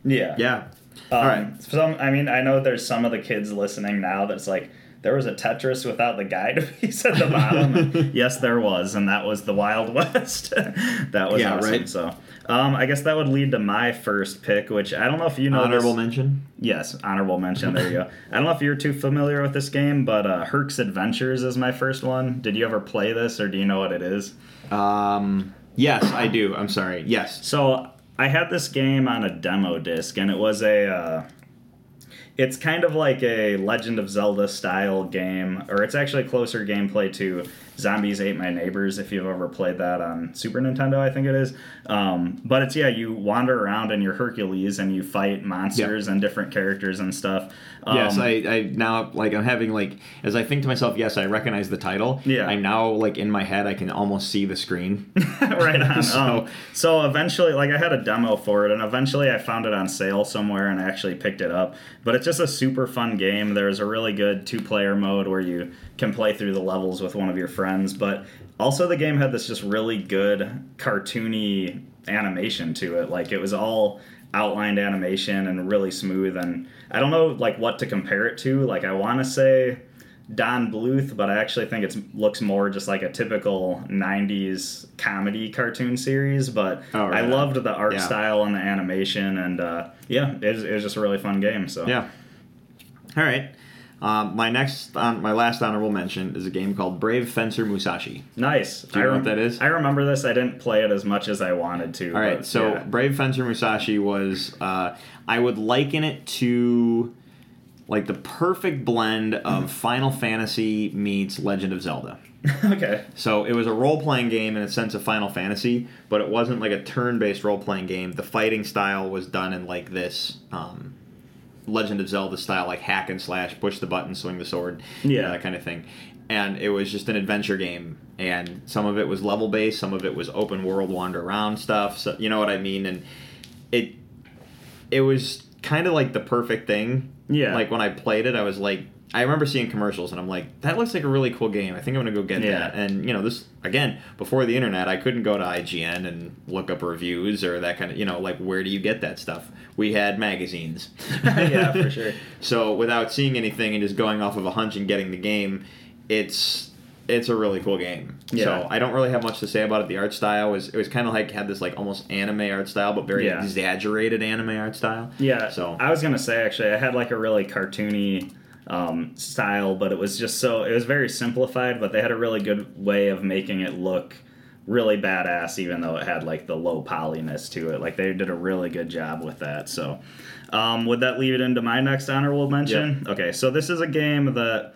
yeah, yeah. Um, All right. Some, I mean, I know there's some of the kids listening now that's like, there was a Tetris without the guide piece at the bottom. yes, there was, and that was the Wild West. that was Yeah, awesome. right. So, um, I guess that would lead to my first pick, which I don't know if you know. Honorable this- mention. Yes, honorable mention. There you go. I don't know if you're too familiar with this game, but uh, Herc's Adventures is my first one. Did you ever play this, or do you know what it is? Um, yes, I do. I'm sorry. Yes. So I had this game on a demo disc, and it was a. Uh, it's kind of like a Legend of Zelda style game, or it's actually closer gameplay to Zombies Ate My Neighbors. If you've ever played that on Super Nintendo, I think it is. Um, but it's yeah, you wander around and you're Hercules and you fight monsters and different characters and stuff. Um, yes, I, I now like I'm having like as I think to myself, yes, I recognize the title. Yeah. I now like in my head I can almost see the screen. right on. So- um, so eventually, like I had a demo for it, and eventually I found it on sale somewhere, and I actually picked it up. But it's just a super fun game. There's a really good two-player mode where you can play through the levels with one of your friends, but also the game had this just really good cartoony animation to it. Like it was all outlined animation and really smooth. And I don't know like what to compare it to. Like I want to say. Don Bluth, but I actually think it looks more just like a typical '90s comedy cartoon series. But Oh, right I loved the art Yeah. style and the animation, and uh, yeah, it was, it was just a really fun game. So Yeah. All right. Um, my next, on my last honorable mention is a game called Brave Fencer Musashi. nice. Do you I know what that is? I remember this. I didn't play it as much as I wanted to. All right, but, so yeah. Brave Fencer Musashi was, uh, I would liken it to like the perfect blend of Final Fantasy meets Legend of Zelda. okay, So it was a role playing game in a sense of Final Fantasy, but it wasn't like a turn based role playing game. The fighting style was done in like this um, Legend of Zelda style, like hack and slash, push the button, swing the sword, Yeah. that kind of thing. And it was just an adventure game, and some of it was level based, some of it was open world, wander around stuff. So you know what I mean? And it it was kind of like the perfect thing. Yeah. Like when I played it, I was like, I remember seeing commercials, and I'm like, that looks like a really cool game. I think I'm gonna go get Yeah. that. And you know, this again before the internet, I couldn't go to IGN and look up reviews or that kind of you know like where do you get that stuff? We had magazines. Yeah, for sure. So without seeing anything and just going off of a hunch and getting the game, it's it's a really cool game. Yeah. So I don't really have much to say about it. The art style was it was kind of like had this like almost anime art style, but very Yeah. exaggerated anime art style. Yeah. So I was gonna say actually, I had like a really cartoony um, style, but it was just so it was very simplified. But they had a really good way of making it look really badass, even though it had like the low polyness to it. Like they did a really good job with that. So, um, would that lead it into my next honorable mention? Okay, so this is a game that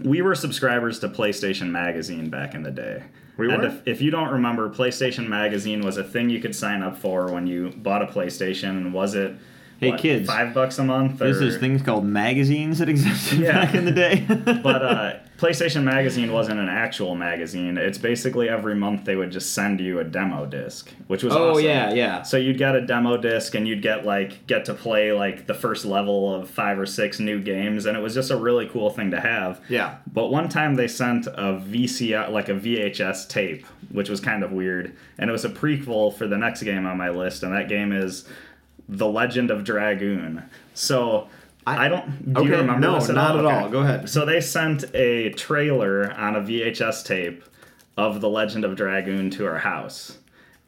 we were subscribers to PlayStation Magazine back in the day. We and were? If, if you don't remember, PlayStation Magazine was a thing you could sign up for when you bought a PlayStation. Was it Hey, what, kids. five bucks a month? There's or- these things called magazines that existed Yeah. back in the day. but uh, PlayStation Magazine wasn't an actual magazine. It's basically every month they would just send you a demo disc, which was Oh, awesome. yeah, yeah. So you'd get a demo disc and you'd get like get to play like the first level of five or six new games, and it was just a really cool thing to have. Yeah. But one time they sent a VCR, like a VHS tape, which was kind of weird, and it was a prequel for the next game on my list, and that game is The Legend of Dragoon. So I don't. Do okay, you remember no, this at not all? at Okay. all. Go ahead. So they sent a trailer on a VHS tape of The Legend of Dragoon to our house,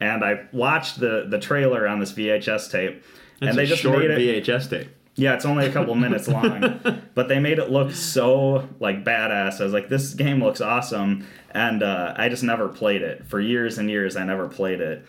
and I watched the the trailer on this VHS tape, It's and they just made it. VHS tape. Yeah, it's only a couple minutes long, but they made it look so like badass. I was like, this game looks awesome, and uh, I just never played it for years and years. I never played it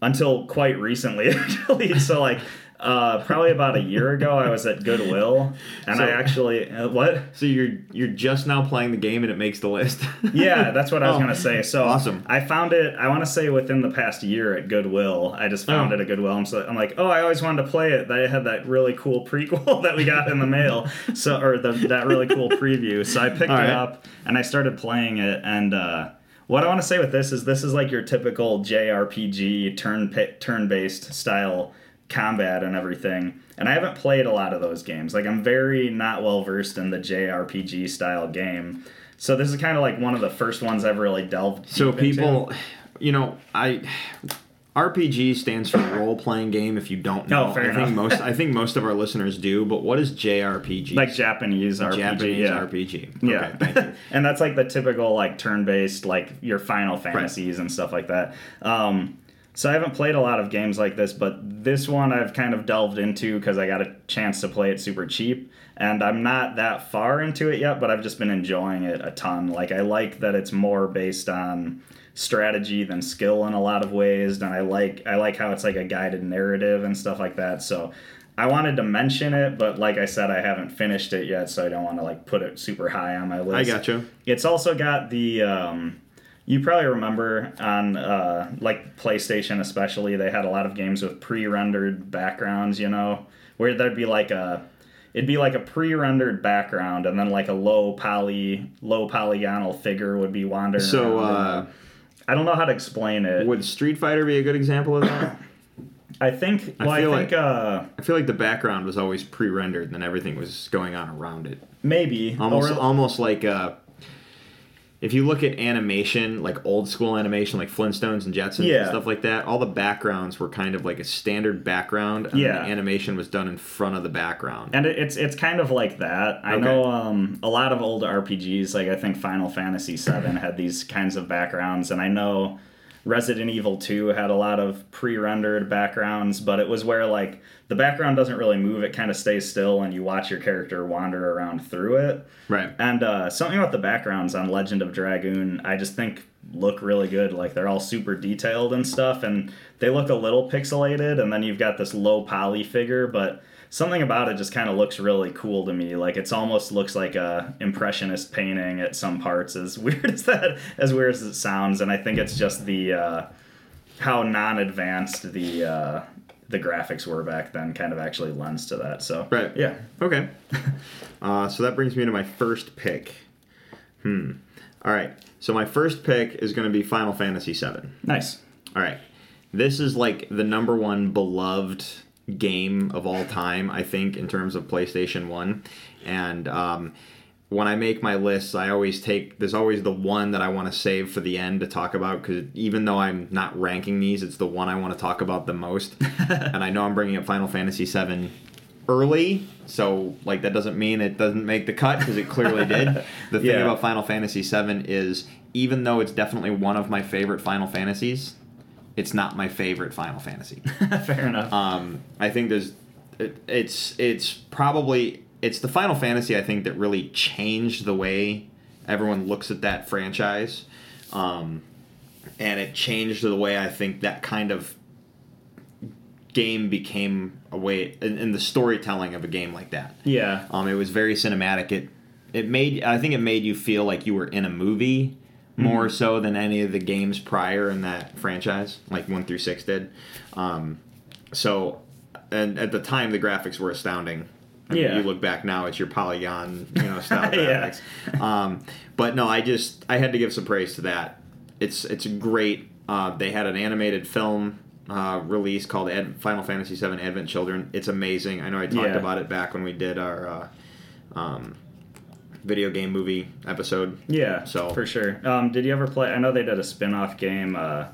until quite recently, actually. so like. Uh, probably about a year ago, I was at Goodwill, and So- I actually uh, what? So you're you're just now playing the game and it makes the list. Yeah, that's what I was Oh, gonna say. So awesome. I found it. I want to say within the past year at Goodwill. I just found Oh. it at Goodwill. I'm, so, I'm like, oh, I always wanted to play it. They had that really cool prequel that we got in the mail. So or the, that really cool preview. So I picked it up and I started playing it. And uh, what I want to say with this is this is like your typical JRPG turn turn based style combat and everything. And I haven't played a lot of those games. Like I'm very not well versed in the JRPG style game. So this is kind of like one of the first ones I've really delved. so deep into. people, you know, I RPG stands for role playing game. If you don't know, Oh, fair I think most I think most of our listeners do. But what is JRPG? like Japanese RPG. Japanese yeah. RPG. Yeah, thank you. and that's like the typical like turn-based like your Final Fantasies and stuff like that. Um, so I haven't played a lot of games like this, but this one I've kind of delved into because I got a chance to play it super cheap, and I'm not that far into it yet, but I've just been enjoying it a ton. Like I like that it's more based on strategy than skill in a lot of ways, and I like I like how it's like a guided narrative and stuff like that. So I wanted to mention it, but like I said, I haven't finished it yet, so I don't want to like put it super high on my list. I gotcha. It's also got the um, you probably remember on uh, like PlayStation especially they had a lot of games with pre-rendered backgrounds, you know, where there'd be like a it'd be like a pre-rendered background and then like a low poly low polygonal figure would be wandering So around. uh, I don't know how to explain it. would Street Fighter be a good example of that? I think I well I, feel think like- uh, I feel like the background was always pre-rendered, and then everything was going on around it. maybe Almost, or, almost like uh, if you look at animation, like old school animation, like Flintstones and Jetsons Yeah. and stuff like that, all the backgrounds were kind of like a standard background, and Yeah. the animation was done in front of the background. And it's it's kind of like that. I Okay. know um, a lot of old RPGs, like I think Final Fantasy VII had these kinds of backgrounds, and I know Resident Evil 2 had a lot of pre-rendered backgrounds, but it was where like the background doesn't really move; it kind of stays still, and you watch your character wander around through it. right. And uh, something about the backgrounds on Legend of Dragoon, I just think look really good. Like they're all super detailed and stuff, and they look a little pixelated. And then you've got this low poly figure, but something about it just kind of looks really cool to me. Like it's almost looks like a impressionist painting at some parts. As weird as that, as weird as it sounds, and I think it's just the uh, how non-advanced the uh, the graphics were back then kind of actually lends to that. So Right. yeah. Okay. Uh, so that brings me to my first pick. Hmm. All right. So my first pick is going to be Final Fantasy VII. Nice. All right. This is like the number one beloved game of all time, I think, in terms of PlayStation 1. And um, when I make my lists, I always take, there's always the one that I want to save for the end to talk about because even though I'm not ranking these, it's the one I want to talk about the most. and I know I'm bringing up Final Fantasy VII early. So, like, that doesn't mean it doesn't make the cut because it clearly did. The thing Yeah. about Final Fantasy VII is, even though it's definitely one of my favorite Final Fantasies, it's not my favorite Final Fantasy. Fair enough. Um, I think there's, it, it's it's probably it's the Final Fantasy I think that really changed the way everyone looks at that franchise, um, and it changed the way I think that kind of game became a way in, in the storytelling of a game like that. yeah. Um, it was very cinematic. It it made I think it made you feel like you were in a movie more so than any of the games prior in that franchise, like one through six did. Um, so, and at the time the graphics were astounding. I mean, Yeah. you look back now, it's your polygon, you know, style Yeah. graphics. Um, but no, I just I had to give some praise to that. It's it's great. Uh, they had an animated film uh, release called Ad- Final Fantasy VII Advent Children. It's amazing. I know I talked Yeah. about it back when we did our uh, um, video game movie episode. Yeah, So- for sure. Um, did you ever play? I know they did a spin-off game. Uh,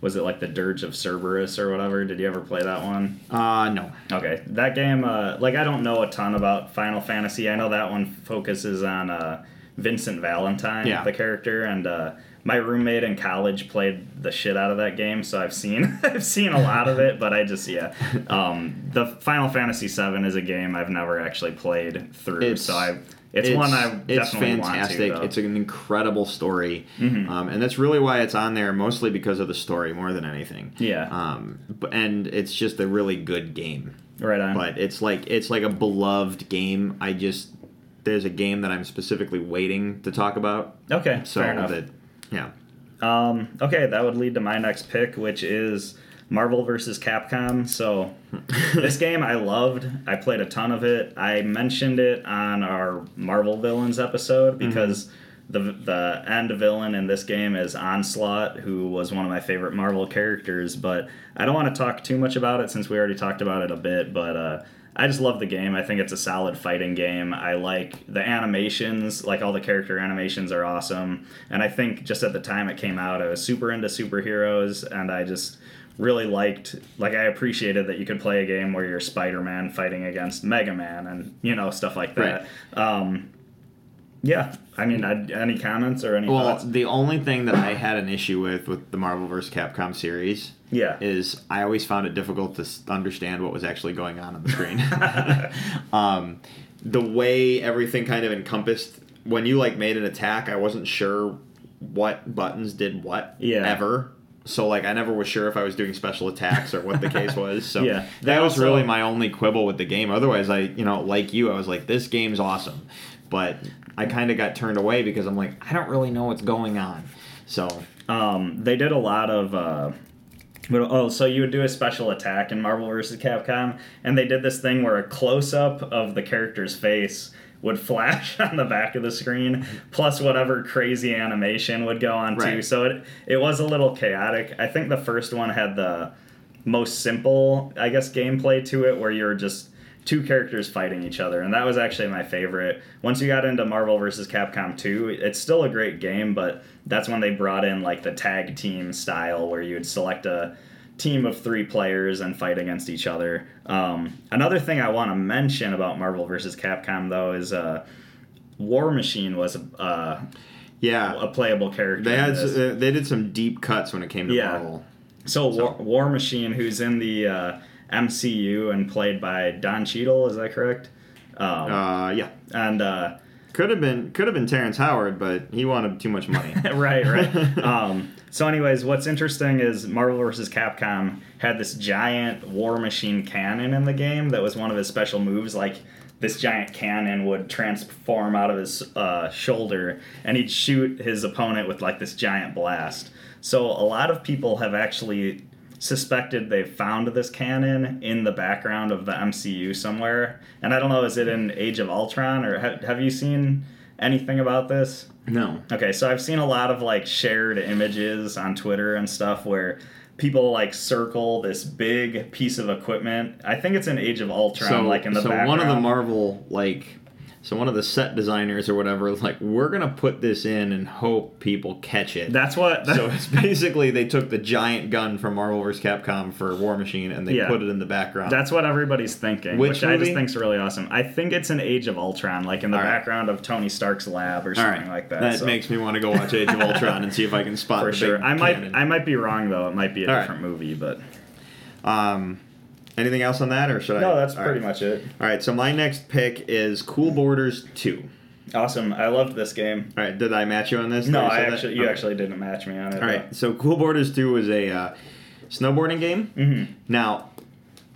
was it like the Dirge of Cerberus or whatever? Did you ever play that one? Uh, no. Okay, that game, uh, like I don't know a ton about Final Fantasy. I know that one focuses on uh, Vincent Valentine, Yeah. the character, and uh, my roommate in college played the shit out of that game, so I've seen I've seen a lot of it. But I just yeah, um, the Final Fantasy VII is a game I've never actually played through, It's- so I it's, one I it's definitely fantastic. want to. it's an incredible story, Mm-hmm. um, and that's really why it's on there, mostly because of the story more than anything. Yeah. Um, and it's just a really good game. right on. But it's like it's like a beloved game. I just there's a game that I'm specifically waiting to talk about. okay, So fair enough. that yeah. Um, okay, that would lead to my next pick, which is Marvel vs. Capcom. So, this game I loved. I played a ton of it. I mentioned it on our Marvel villains episode because the the end villain in this game is Onslaught, who was one of my favorite Marvel characters. But I don't want to talk too much about it since we already talked about it a bit. But uh, I just love the game. I think it's a solid fighting game. I like the animations, like all the character animations are awesome. And I think just at the time it came out, I was super into superheroes and I just really liked like I appreciated that you could play a game where you're Spider-Man fighting against Mega Man and you know stuff like that. Um yeah, I mean, I, any comments or any Well, thoughts? the only thing that I had an issue with with the Marvel vs. Capcom series Yeah. is I always found it difficult to understand what was actually going on on the screen. um, the way everything kind of encompassed when you like made an attack, I wasn't sure what buttons did what Yeah. ever. So like I never was sure if I was doing special attacks or what the case was. So Yeah. They that was also- really my only quibble with the game. Otherwise, I you know like you, I was like this game's awesome, but I kind of got turned away because I'm like I don't really know what's going on. So Um, they did a lot of. Uh, but- oh, so you would do a special attack in Marvel vs. Capcom, and they did this thing where a close up of the character's face would flash on the back of the screen, plus whatever crazy animation would go on too. So it it was a little chaotic. I think the first one had the most simple, I guess, gameplay to it, where you're just two characters fighting each other, and that was actually my favorite. Once you got into Marvel vs. Capcom 2, it's still a great game, but that's when they brought in like the tag team style, where you would select a team of three players and fight against each other. Um, another thing I want to mention about Marvel vs. Capcom though is uh, War Machine was a, uh, yeah, a playable character. They had uh, they did some deep cuts when it came to Yeah. Marvel. So, War, War Machine, who's in the uh, MCU and played by Don Cheadle, is that correct? Um, Uh, yeah, and uh, could have been could have been Terrence Howard, but he wanted too much money. right, right. um, so, anyways, what's interesting is Marvel vs. Capcom had this giant War Machine cannon in the game that was one of his special moves. Like this giant cannon would transform out of his uh, shoulder, and he'd shoot his opponent with like this giant blast. So, a lot of people have actually suspected they found this cannon in the background of the MCU somewhere. And I don't know, is it in Age of Ultron or have you seen anything about this? no, Okay, so I've seen a lot of like shared images on Twitter and stuff where people like circle this big piece of equipment. I think it's an Age of Ultron, so like in the so background. one of the Marvel like so one of the set designers or whatever was like we're gonna put this in and hope people catch it. That's what. so it's basically they took the giant gun from Marvel vs. Capcom for War Machine and they Yeah. put it in the background. That's what everybody's thinking, Which which, I just movie? think's really awesome. I think it's an Age of Ultron, like in the All right. background of Tony Stark's lab or something right, like that. That so- makes me want to go watch Age of Ultron and see if I can spot for sure. I might, cannon. I might be wrong though. It might be a All right. different movie, but Um, anything else on that, or should I? no, that's pretty right. much it. All right, so my next pick is Cool Boarders Two. Awesome. I loved this game. All right, did I match you on this? No, I say that? actually, you Okay. actually didn't match me on it. All right, so Cool Boarders Two was a uh, snowboarding game. Mm-hmm. Now,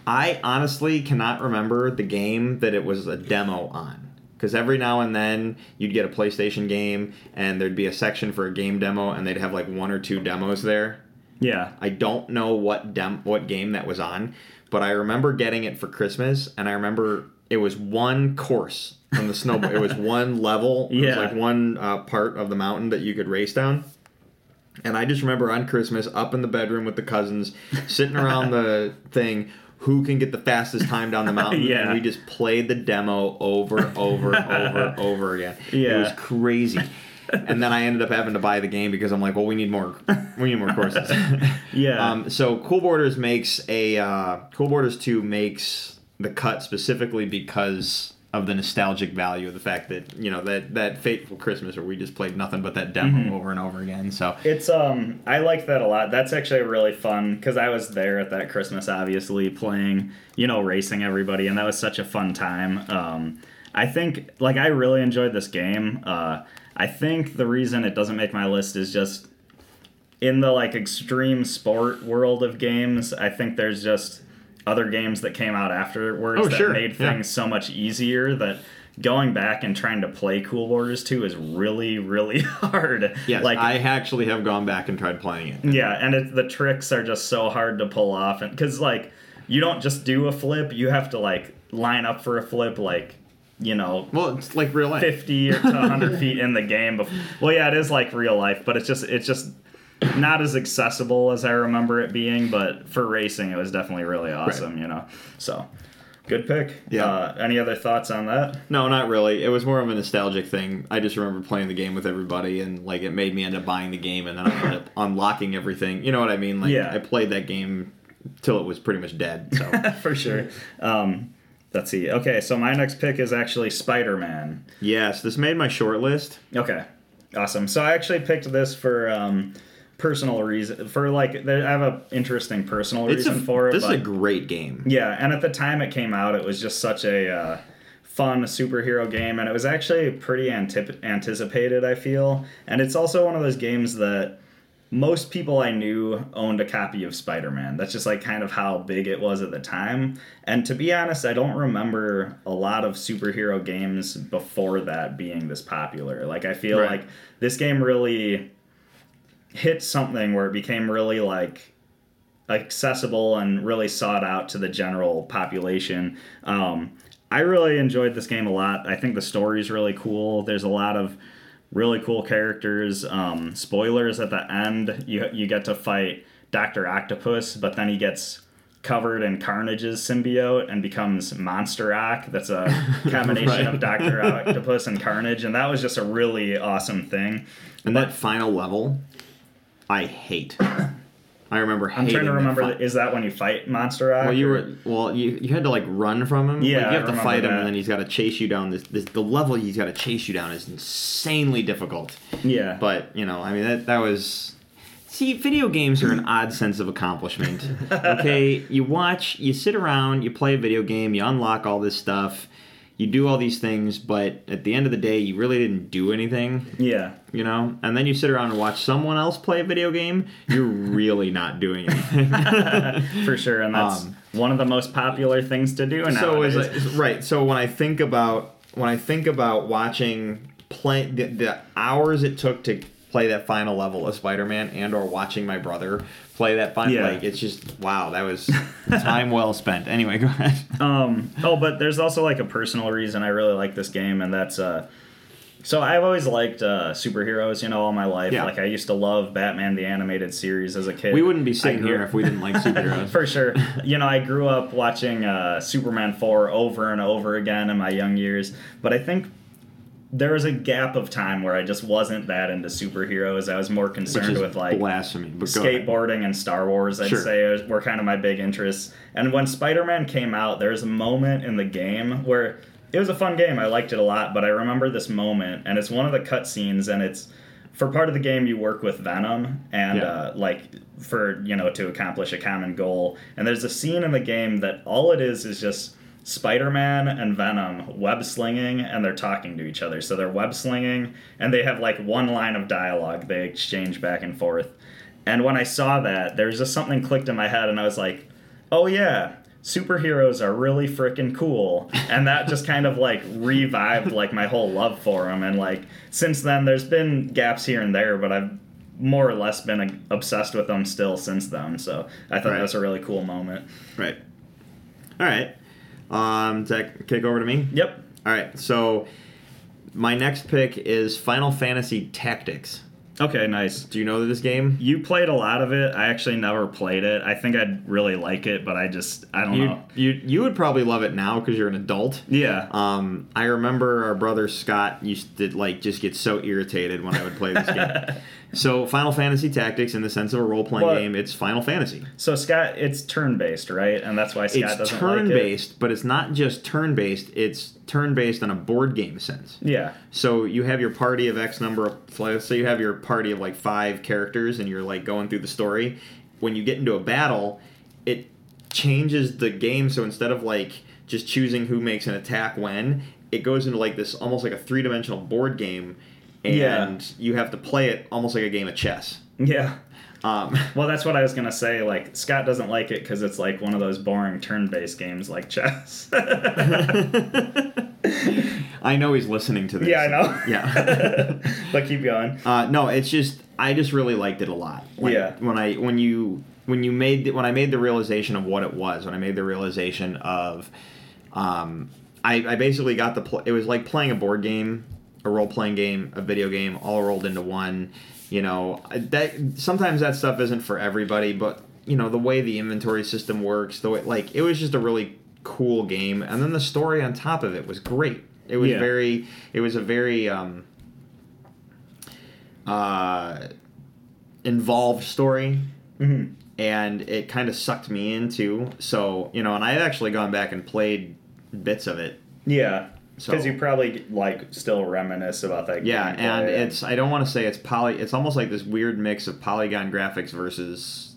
I honestly cannot remember the game that it was a demo on. Because every now and then you'd get a PlayStation game and there'd be a section for a game demo and they'd have like one or two demos there. Yeah. I don't know what dem- what game that was on, but I remember getting it for Christmas and I remember it was one course from the snowboard. it was one level. It was Yeah. like one uh, part of the mountain that you could race down. And I just remember on Christmas, up in the bedroom with the cousins, sitting around the thing, who can get the fastest time down the mountain? Yeah. And we just played the demo over, over, over, over again. Yeah. It was crazy. and then I ended up having to buy the game because I'm like, well, we need more, we need more courses. Yeah. Um, so Cool Boarders makes a uh, Cool Boarders Two makes the cut specifically because of the nostalgic value of the fact that you know that that fateful Christmas where we just played nothing but that demo Mm-hmm. over and over again. So It's um I like that a lot. That's actually really fun because I was there at that Christmas, obviously playing, you know, racing everybody, and that was such a fun time. Um, I think like I really enjoyed this game. Uh, I think the reason it doesn't make my list is just in the like extreme sport world of games. I think there's just other games that came out afterwards Oh, that sure. made Yeah. things so much easier that. Going back and trying to play Cool Boarders 2 is really, really hard. yes, like I actually have gone back and tried playing it. yeah, and it, the tricks are just so hard to pull off, and because like you don't just do a flip, you have to like line up for a flip, like you know, Well, it's like real life. fifty or to hundred feet in the game. Bef- well, yeah, it is like real life, but it's just it's just not as accessible as I remember it being. But for racing, it was definitely really awesome, you know. So good pick. Yeah. Uh, any other thoughts on that? No, not really. It was more of a nostalgic thing. I just remember playing the game with everybody, and like it made me end up buying the game, and then I ended up unlocking everything. You know what I mean? Like Yeah. I played that game till it was pretty much dead. So for sure. Um, let's see. Okay, so my next pick is actually Spider Man. yes, this made my short list. Okay, awesome. So I actually picked this for um, personal reason. For like, I have a interesting personal It's a, reason for it. this is a great game. yeah, and at the time it came out, it was just such a uh, fun superhero game, and it was actually pretty antip- anticipated. I feel, and it's also one of those games that most people I knew owned a copy of Spider Man. That's just like kind of how big it was at the time. And to be honest, I don't remember a lot of superhero games before that being this popular. Like, I feel Right. like this game really hit something where it became really like accessible and really sought out to the general population. Um, I really enjoyed this game a lot. I think the story's really cool. There's a lot of really cool characters. Um, spoilers at the end, you you get to fight Doctor Octopus, but then he gets covered in Carnage's symbiote and becomes Monster Ock. That's a combination Right. of Doctor Octopus and Carnage, and that was just a really awesome thing. And that final level, I hate. I remember. I'm trying to remember. That is that when you fight Monster Ock? well, you were well. You you had to like run from him. Yeah, like, you have to fight him, that. and then he's got to chase you down. This, this the level he's got to chase you down is insanely difficult. Yeah. But you know, I mean, that that was. See, video games are an odd sense of accomplishment. Okay, you watch, you sit around, you play a video game, you unlock all this stuff, you do all these things, but at the end of the day, you really didn't do anything. yeah. You know, and then you sit around and watch someone else play a video game. You're really not doing anything. for sure, and that's Um, one of the most popular things to do so is it, right. So when I think about when I think about watching play the, the hours it took to play that final level of Spider-Man and or watching my brother play that final Yeah. like it's just wow that was time well spent. Anyway, go ahead. um, oh, but there's also like a personal reason I really like this game, and that's uh. So I've always liked uh, superheroes, you know, all my life. Yeah. Like I used to love Batman the animated series as a kid. We wouldn't be sitting grew- here if we didn't like superheroes. for sure. You know, I grew up watching uh, Superman 4 over and over again in my young years, but I think there was a gap of time where I just wasn't that into superheroes. I was more concerned with like blasphemy. Go ahead. skateboarding and Star Wars, I'd Sure. say, were kind of my big interests. And when Spider Man came out, there was a moment in the game where it was a fun game. I liked it a lot, but I remember this moment, and it's one of the cutscenes, and it's for part of the game you work with Venom, and Yeah. uh, like for you know to accomplish a common goal. And there's a scene in the game that all it is is just. Spider Man and Venom web slinging and they're talking to each other. So they're web slinging and they have like one line of dialogue they exchange back and forth. And when I saw that, there was just something clicked in my head, and I was like, oh yeah, superheroes are really freaking cool. And that just kind of like revived like my whole love for them. And like since then, there's been gaps here and there, but I've more or less been obsessed with them still since then. So I thought Right. that was a really cool moment. Right. All right. Um, does that kick over to me? Yep. All right. So my next pick is Final Fantasy Tactics. Okay, nice. Do you know this game? You played a lot of it. I actually never played it. I think I'd really like it, but I just I don't You know. you you would probably love it now because you're an adult. Yeah. Um, I remember our brother Scott used to like just get so irritated when I would play this game. So Final Fantasy Tactics, in the sense of a role playing Well- game, it's Final Fantasy. so Scott, it's turn based, right? And that's why Scott It's doesn't turn like it. based, but it's not just turn based. It's turn based on a board game sense. Yeah. So you have your party of X number of so let's say you have your party of like five characters and you're like going through the story. When you get into a battle, it changes the game so instead of like just choosing who makes an attack when, it goes into like this almost like a three dimensional board game and Yeah. you have to play it almost like a game of chess. Yeah. Um, Well, that's what I was gonna say. Like Scott doesn't like it because it's like one of those boring turn-based games like chess. I know he's listening to this. yeah, I know. Yeah. but keep going. Uh, no, it's just I just really liked it a lot. Like, Yeah. When I when you when you made the, when I made the realization of what it was, when I made the realization of, um, I, I basically got the pl- it was like playing a board game, a role playing game, a video game, all rolled into one. You know that sometimes that stuff isn't for everybody, but you know the way the inventory system works, the way like it was just a really cool game, and then the story on top of it was great. It was Yeah. very it was a very um, uh, involved story Mhm. and it kind of sucked me into so you know and i had actually gone back and played bits of it Yeah. So- Because you probably like still reminisce about that. Game. Yeah and it's i don't want to say it's poly it's almost like this weird mix of polygon graphics versus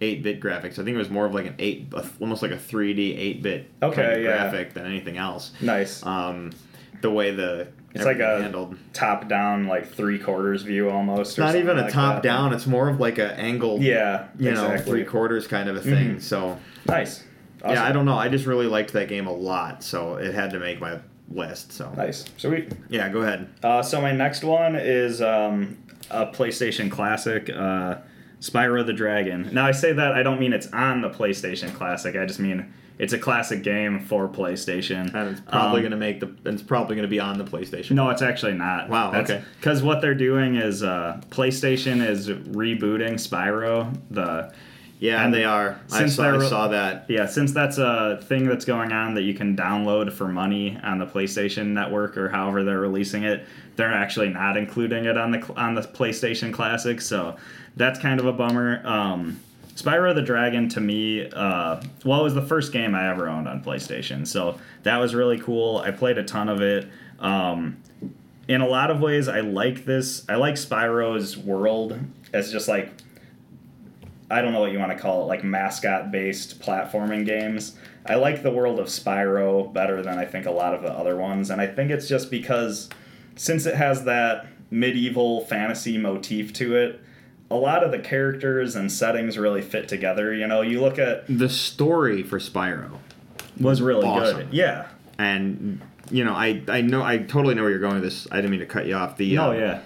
8-bit graphics i think it was more of like an 8 almost like a 3d 8-bit Okay, kind of yeah. graphic than anything else nice. um the way the It's like a handled top down, like three quarters view almost. not even a like top that. down it's more of like a angled Yeah. you know exactly. three quarters kind of a thing Mhm. so Nice. Yeah, I don't know. I just really liked that game a lot, so it had to make my list. So Nice. Sweet. yeah, go ahead. Uh, so my next one is um, a PlayStation classic, uh, Spyro the Dragon. Now I say that I don't mean it's on the PlayStation Classic. I just mean it's a classic game for PlayStation. And it's probably Um, gonna make the. It's probably gonna be on the PlayStation. No, it's actually not. Wow, okay. Because what they're doing is uh, PlayStation is rebooting Spyro. The Yeah, and they are. I since saw, I saw that. yeah, since that's a thing that's going on that you can download for money on the PlayStation Network or however they're releasing it, they're actually not including it on the on the PlayStation Classic. So that's kind of a bummer. Um, Spyro the Dragon to me, uh, well, it was the first game I ever owned on PlayStation, so that was really cool. I played a ton of it. Um, in a lot of ways, I like this. I like Spyro's world as just like I don't know what you want to call it, like mascot based platforming games. I like the world of Spyro better than I think a lot of the other ones, and I think it's just because since it has that medieval fantasy motif to it, a lot of the characters and settings really fit together. You know, you look at The story for Spyro, was really Awesome. good. Yeah. and you know, I I know I totally know where you're going with this. I didn't mean to cut you off. The Oh uh, yeah.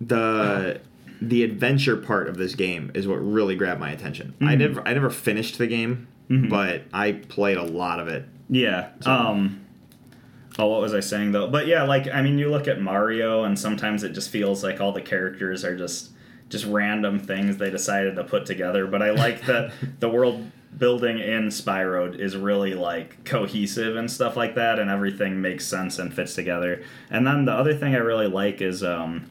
the the adventure part of this game is what really grabbed my attention. I Mhm. never I never finished the game, Mhm. but I played a lot of it. Yeah. Um Oh, what was I saying though? But yeah, like I mean, you look at Mario, and sometimes it just feels like all the characters are just just random things they decided to put together. But I like that the world building in Spyro is really like cohesive and stuff like that, and everything makes sense and fits together. And then the other thing I really like is um,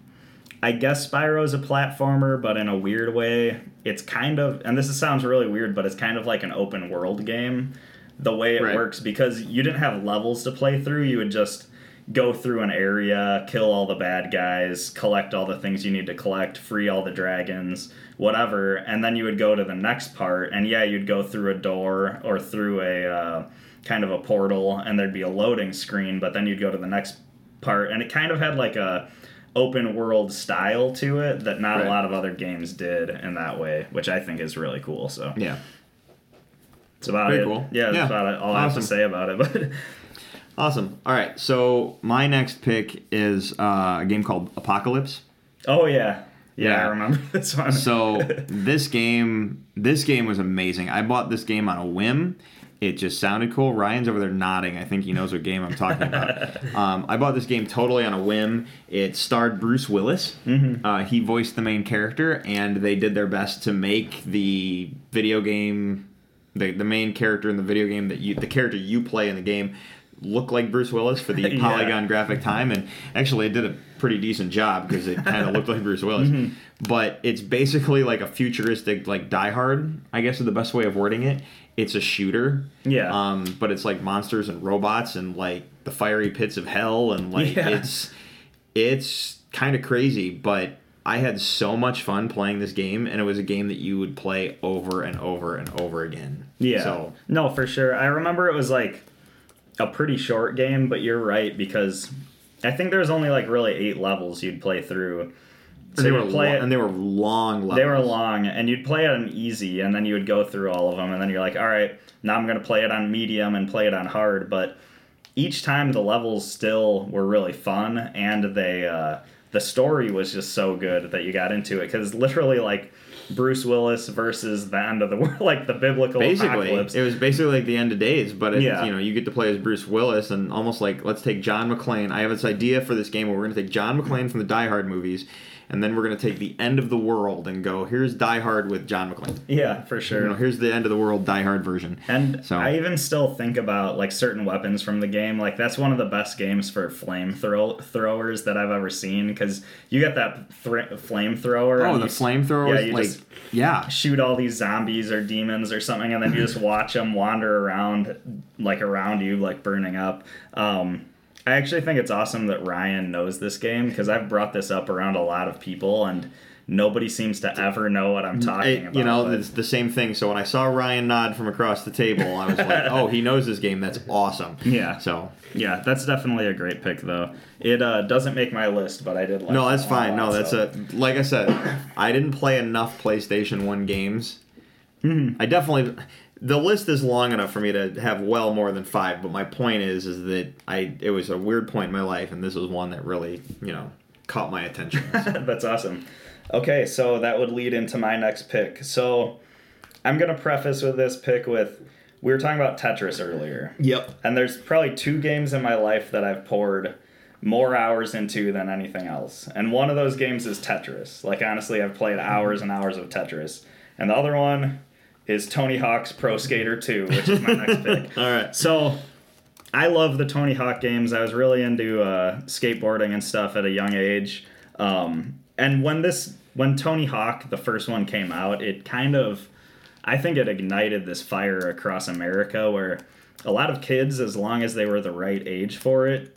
I guess Spyro's a platformer, but in a weird way, it's kind of, and this is, sounds really weird, but it's kind of like an open world game. The way it Right. works, because you didn't have levels to play through, you would just go through an area, kill all the bad guys, collect all the things you need to collect, free all the dragons, whatever, and then you would go to the next part, and yeah, you'd go through a door or through a uh, kind of a portal, and there'd be a loading screen, but then you'd go to the next part, and it kind of had like a open world style to it that not Right. a lot of other games did in that way, which I think is really cool. So Yeah. it's about Very it. cool. Yeah, that's Yeah. about it. All I have to say about it. But Awesome. All right. So my next pick is uh, a game called Apocalypse. oh yeah, yeah, Yeah. I remember this one. So this game, this game was amazing. I bought this game on a whim, It just sounded cool. Ryan's over there nodding. I think he knows what game I'm talking about. um, I bought this game totally on a whim. It starred Bruce Willis. Mm-hmm. Uh, he voiced the main character, and they did their best to make the video game, the, the main character in the video game that you, the character you play in the game, look like Bruce Willis for the Yeah. polygon graphic time. And actually, it did a pretty decent job because it kind of looked like Bruce Willis. Mm-hmm. But it's basically like a futuristic, like Die Hard, I guess is the best way of wording it. It's a shooter. Yeah. Um, but it's like monsters and robots and like the fiery pits of hell and like Yeah. it's it's kind of crazy, but I had so much fun playing this game, and it was a game that you would play over and over and over again. Yeah. So No, for sure. I remember it was like a pretty short game, but you're right because I think there's only like really eight levels you'd play through. So they were play lo- it, and they were long levels. they were long, and you'd play it on easy, and then you would go through all of them, and then you're like, all right, now I'm gonna play it on medium and play it on hard. But each time the levels still were really fun, and they uh, the story was just so good that you got into it because literally like Bruce Willis versus the end of the world, like the biblical Basically, apocalypse. it was basically like the end of days, but it, Yeah. you know, you get to play as Bruce Willis, and almost like let's take John McClane. I have this idea for this game where we're going to take John McClane from the Die Hard movies, and then we're going to take the end of the world and go, here's Die Hard with John McClane. Yeah, for sure. You know, here's the end of the world Die Hard version. And So- I even still think about like certain weapons from the game. Like that's one of the best games for flamethrow throwers that I've ever seen because you get that thr flamethrower. Oh, the flamethrower Yeah, you like, just yeah, shoot all these zombies or demons or something, and then you just watch them wander around like around you, like burning up. Um, I actually think it's awesome that Ryan knows this game because I've brought this up around a lot of people and. Nobody seems to ever know what I'm talking about. you know, but- it's the same thing. So when I saw Ryan nod from across the table, I was like, oh, he knows this game. That's awesome. Yeah. So Yeah, that's definitely a great pick, though. It uh, doesn't make my list, but I did like. no, that's that fine. a No, that's so. a like I said, I didn't play enough PlayStation One games. Mm-hmm. I definitely. The list is long enough for me to have well more than five, but my point is, is that I it was a weird point in my life, and this was one that really, you know, caught my attention. that's awesome. Okay, so that would lead into my next pick. So I'm gonna preface with this pick with we were talking about Tetris earlier, yep. and there's probably two games in my life that I've poured more hours into than anything else, and one of those games is Tetris. Like honestly, I've played hours and hours of Tetris, and the other one is Tony Hawk's Pro Skater 2, which is my next pick. All right. So, I love the Tony Hawk games. I was really into uh, skateboarding and stuff at a young age. Um, and when this, when Tony Hawk, the first one came out, it kind of, I think it ignited this fire across America where a lot of kids, as long as they were the right age for it,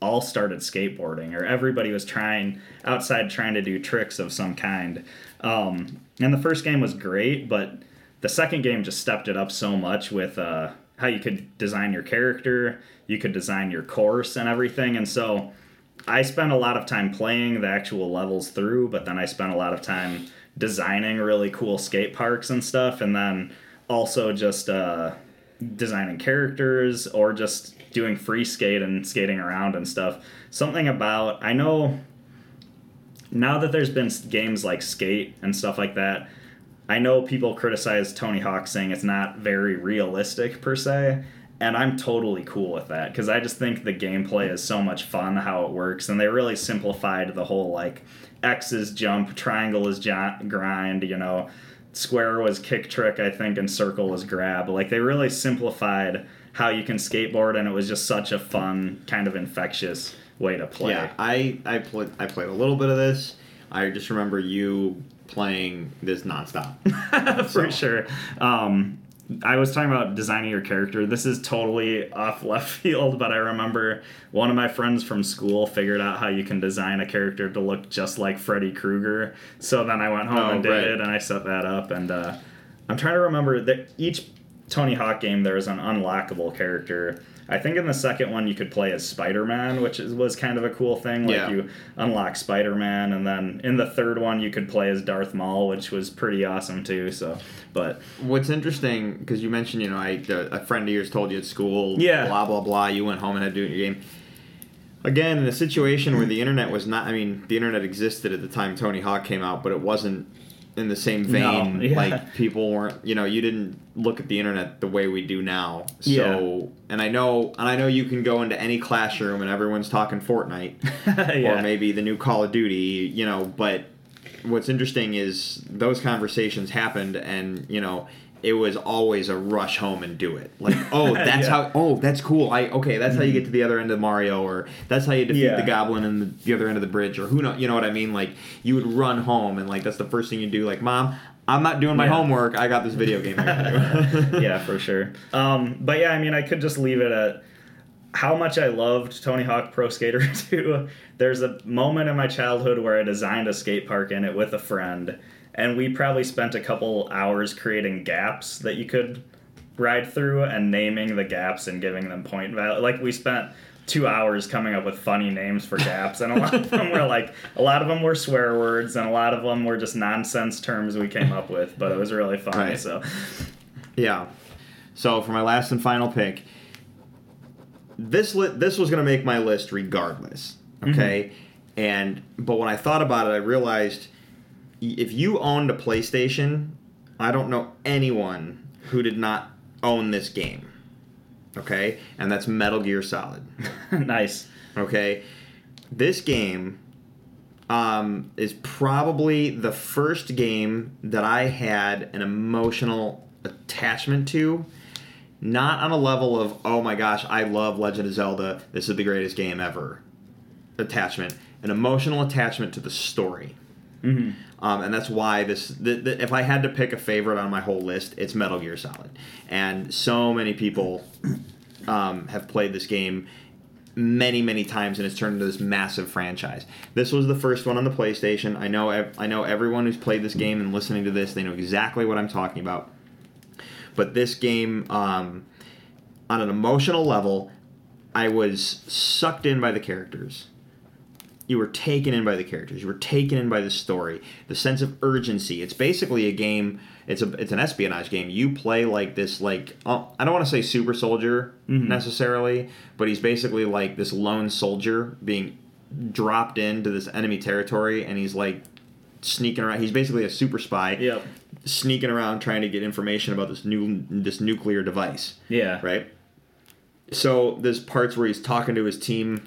all started skateboarding, or everybody was trying outside trying to do tricks of some kind. Um, and the first game was great, but the second game just stepped it up so much with uh, how you could design your character, you could design your course and everything. And so I spent a lot of time playing the actual levels through, but then I spent a lot of time designing really cool skate parks and stuff, and then also just uh, designing characters or just doing free skate and skating around and stuff. Something about I know now that there's been games like Skate and stuff like that. I know people criticize Tony Hawk saying it's not very realistic per se, and I'm totally cool with that because I just think the gameplay is so much fun how it works, and they really simplified the whole like X is jump, triangle is jo- grind, you know, square was kick trick, I think, and circle was grab. Like they really simplified how you can skateboard, and it was just such a fun kind of infectious way to play. Yeah, I I played I played a little bit of this. I just remember you playing this nonstop. for sure. Um, I was talking about designing your character. This is totally off left field, but I remember one of my friends from school figured out how you can design a character to look just like Freddy Krueger. So then I went home Oh, and did right. it, and I set that up. And uh, I'm trying to remember that each Tony Hawk game there is an unlockable character. I think in the second one you could play as Spider Man, which is, was kind of a cool thing. Like Yeah. you unlock Spider Man, and then in the third one you could play as Darth Maul, which was pretty awesome too. So, but What's interesting because you mentioned, you know, I a friend of yours told you at school, Yeah. blah blah blah. You went home and had to do your game. Again, in a situation where the internet was not, I mean, the internet existed at the time Tony Hawk came out, but it wasn't in the same vein. No, yeah. Like people weren't, you know, you didn't look at the internet the way we do now. So, Yeah. and I know, and I know you can go into any classroom and everyone's talking Fortnite yeah. or maybe the new Call of Duty, you know, but what's interesting is those conversations happened and, you know, it was always a rush home and do it. Like, oh, that's Yeah. how oh, that's cool. I okay, that's how you get to the other end of Mario or that's how you defeat Yeah. the goblin in the, the other end of the bridge or who know, you know what I mean? Like you would run home and like that's the first thing you do like, "Mom, I'm not doing my Yeah. homework. I got this video game I gotta do." yeah, for sure. Um, but yeah, I mean, I could just leave it at how much I loved Tony Hawk Pro Skater 2. There's a moment in my childhood where I designed a skate park in it with a friend, and we probably spent a couple hours creating gaps that you could ride through and naming the gaps and giving them point value. Like we spent two hours coming up with funny names for gaps, and a lot of them were like a lot of them were swear words, and a lot of them were just nonsense terms we came up with. But it was really funny. Right. So Yeah. So for my last and final pick, this li- this was gonna make my list regardless. Mm-hmm. Okay, and but when I thought about it, I realized if you owned a PlayStation, I don't know anyone who did not own this game. Okay, and that's Metal Gear Solid. nice. Okay, this game um, is probably the first game that I had an emotional attachment to. Not on a level of oh my gosh, I love Legend of Zelda. This is the greatest game ever. Attachment, an emotional attachment to the story. Hmm Um, and that's why this. The, the, if I had to pick a favorite on my whole list, it's Metal Gear Solid. And so many people um, have played this game many, many times, and it's turned into this massive franchise. This was the first one on the PlayStation. I know. I know everyone who's played this game and listening to this, they know exactly what I'm talking about. But this game, um, on an emotional level, I was sucked in by the characters you were taken in by the characters. You were taken in by the story. The sense of urgency. It's basically a game it's a it's an espionage game. You play like this like uh, i don't want to say super soldier necessarily but he's basically like this lone soldier being dropped into this enemy territory and he's like sneaking around. He's basically a super spy Yep. sneaking around trying to get information about this new this nuclear device. Yeah. right? So there's parts where he's talking to his team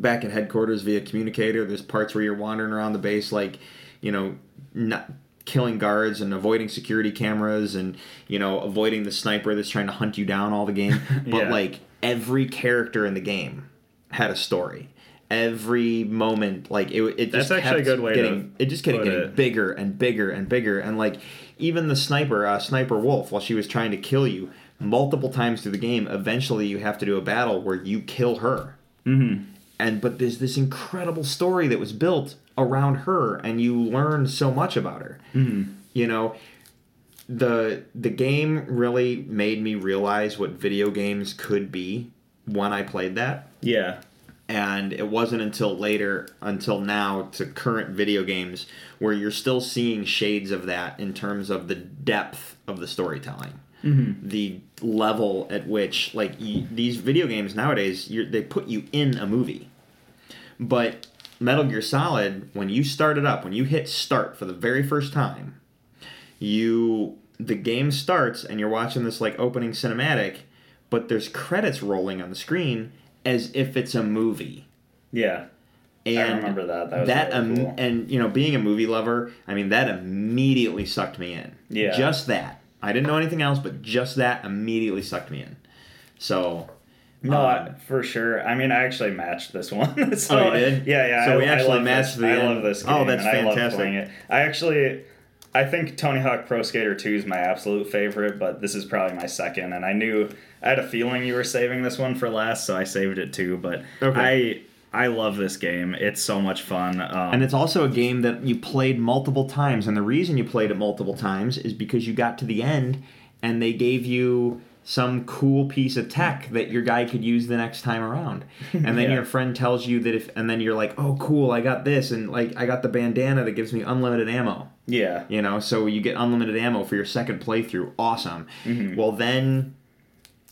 back at headquarters via communicator. There's parts where you're wandering around the base, like you know, not killing guards and avoiding security cameras, and you know, avoiding the sniper that's trying to hunt you down all the game. But Yeah. like every character in the game had a story. Every moment, like it, it just That's actually a kept good way getting, it just kept getting it. bigger and bigger and bigger and like even the sniper uh, sniper wolf while she was trying to kill you multiple times through the game eventually you have to do a battle where you kill her Mm-hmm. And but there's this incredible story that was built around her and you learn so much about her. Mm-hmm. you know the the game really made me realize what video games could be when i played that. Yeah. and it wasn't until later until now to current video games where you're still seeing shades of that in terms of the depth of the storytelling. The level at which like these video games nowadays you're, they put you in a movie but metal gear solid when you start it up when you hit start for the very first time you the game starts and you're watching this like opening cinematic but there's credits rolling on the screen as if it's a movie Yeah. and remember that. That was that really um, and you know being a movie lover i mean that immediately sucked me in Yeah. just that i didn't know anything else but just that immediately sucked me in so No, um, I, for sure. I mean, I actually matched this one. so, Oh, you did? Yeah, yeah. So I, we actually matched this. the I end. love this game. Oh, that's and I love fantastic. playing it. I actually, I think Tony Hawk Pro Skater 2 is my absolute favorite, but this is probably my second. And I knew I had a feeling you were saving this one for last, so I saved it too. But Okay. I, I love this game. It's so much fun. Um, and it's also a game that you played multiple times and the reason you played it multiple times is because you got to the end and they gave you some cool piece of tech that your guy could use the next time around and then Yeah. your friend tells you that if and then you're like oh cool i got this and like i got the bandana that gives me unlimited ammo yeah. you know so you get unlimited ammo for your second playthrough awesome Mm-hmm. well then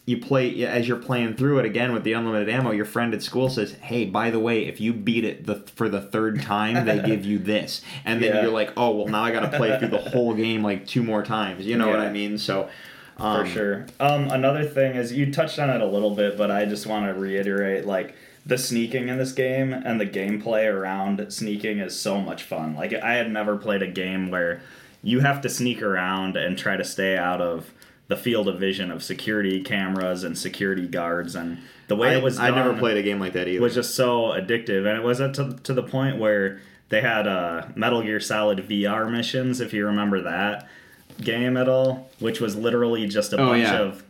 you play as you're playing through it again with the unlimited ammo. Your friend at school says, "Hey, by the way, if you beat it the for the third time, they give you this." And then Yeah. you're like, "Oh, well, now I got to play through the whole game like two more times." You know what I mean? So. Um, for sure. Um, another thing is you touched on it a little bit, but I just want to reiterate like the sneaking in this game and the gameplay around sneaking is so much fun. Like I had never played a game where you have to sneak around and try to stay out of the field of vision of security cameras and security guards and the way I, it was I never played a game like that either. was just so addictive and it was at to, to the point where they had uh, metal gear solid vr missions if you remember that game at all which was literally just a Oh, bunch yeah. of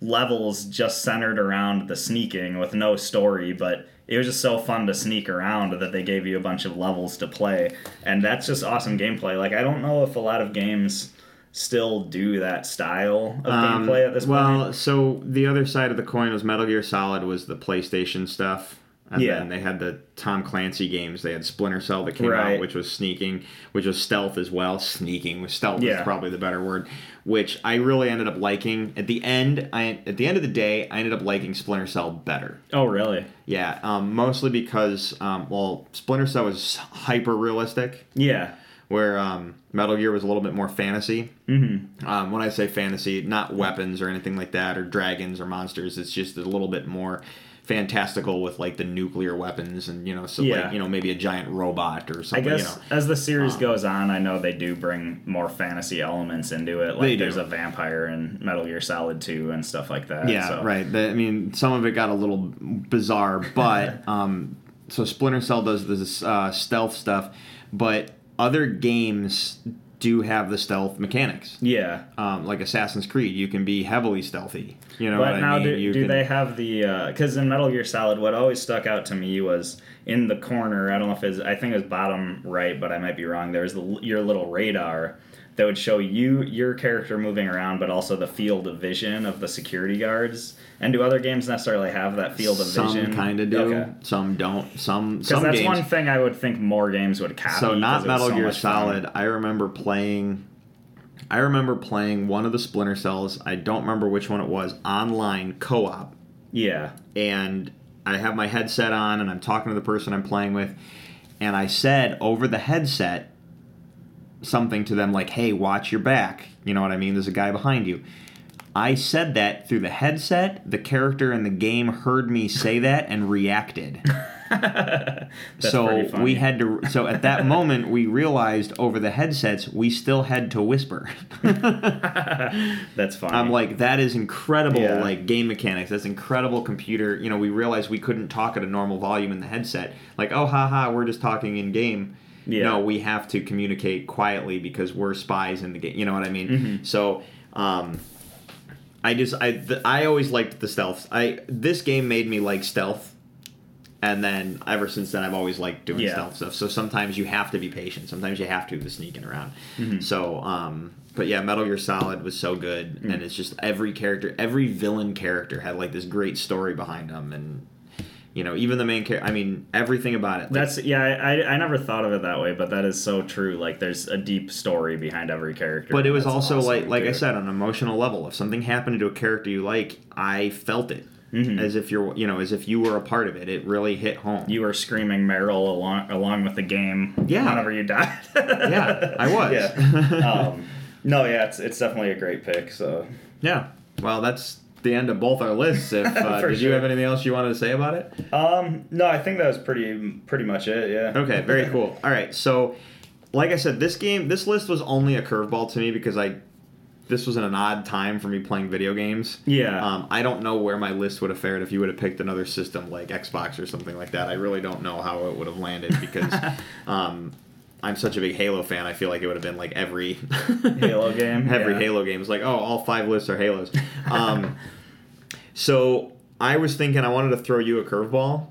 levels just centered around the sneaking with no story but it was just so fun to sneak around that they gave you a bunch of levels to play and that's just awesome gameplay like i don't know if a lot of games still do that style of Um, gameplay at this well, point Well, so the other side of the coin was Metal Gear Solid was the PlayStation stuff. And Yeah. then they had the Tom Clancy games. They had Splinter Cell that came Right. out, which was sneaking, which was stealth as well. Sneaking was stealth is probably the better word. Which I really ended up liking. At the end, I at the end of the day, I ended up liking Splinter Cell better. oh really Yeah, um, mostly because um, well, Splinter Cell was hyper realistic yeah where um, Metal Gear was a little bit more fantasy. Mm-hmm. Um, when I say fantasy, not weapons or anything like that, or dragons or monsters. It's just a little bit more fantastical with like the nuclear weapons and you know, so Yeah. like you know maybe a giant robot or something. I guess you know. as the series Um, goes on, I know they do bring more fantasy elements into it. Like there's a vampire in Metal Gear Solid 2 and stuff like that. Yeah, so. right. The, I mean, some of it got a little bizarre, but um, so Splinter Cell does this uh, stealth stuff, but other games do have the stealth mechanics. Yeah. Um, like Assassin's Creed, you can be heavily stealthy. You know But what now, I mean? do, you do can, they have the? Because in Metal Gear Solid, what always stuck out to me was in the corner. I don't know if it's. I think it was bottom right, but I might be wrong. There's the, your little radar that would show you your character moving around, but also the field of vision of the security guards. And do other games necessarily have that field of some vision? Some kind of do, Okay. some don't. Some Because some that's games. one thing I would think more games would copy. So not Metal so Gear much fun. Solid. I remember playing. I remember playing one of the Splinter Cells. I don't remember which one it was. Online co-op, Yeah. and I have my headset on, and I'm talking to the person I'm playing with, and I said over the headset something to them like, "Hey, watch your back." You know what I mean? There's a guy behind you. I said that through the headset. The character in the game heard me say that and reacted. That's so we had to. So at that moment, we realized over the headsets we still had to whisper. That's funny. I'm like, that is incredible, Yeah. like game mechanics. That's incredible computer. You know, we realized we couldn't talk at a normal volume in the headset. Like, oh, haha, we're just talking in game. Yeah. No, we have to communicate quietly because we're spies in the game. You know what I mean? Mm-hmm. So, um, I just I th- I always liked the stealth. I this game made me like stealth. And then ever since then, I've always liked doing Yeah. stealth stuff. So sometimes you have to be patient. Sometimes you have to be sneaking around. Mm-hmm. So, um, but yeah, Metal Gear Solid was so good, Mm. and it's just every character, every villain character had like this great story behind them, and you know, even the main character. I mean, everything about it. like, That's yeah. I, I never thought of it that way, but that is so true. Like there's a deep story behind every character. But it was also awesome, like, like I said, on an emotional level. If something happened to a character you like, I felt it Mm-hmm. as if you're, you know, as if you were a part of it. It really hit home. you were screaming Meryl along along with the game. Yeah. Whenever you died. yeah, I was. yeah. Um, no, yeah, it's it's definitely a great pick. So Yeah. Well, that's the end of both our lists. If uh, did you have anything else you wanted to say about it? um, no, I think that was pretty pretty much it. Yeah. Okay, very cool. All right, so like I said, this game, this list was only a curveball to me because I, this was in an odd time for me playing video games. Yeah. Um, I don't know where my list would have fared if you would have picked another system like Xbox or something like that. I really don't know how it would have landed because, um, I'm such a big Halo fan. I feel like it would have been like every Halo game, every yeah. Halo game. It's like, oh, all five lists are Halos. Um, so I was thinking I wanted to throw you a curveball.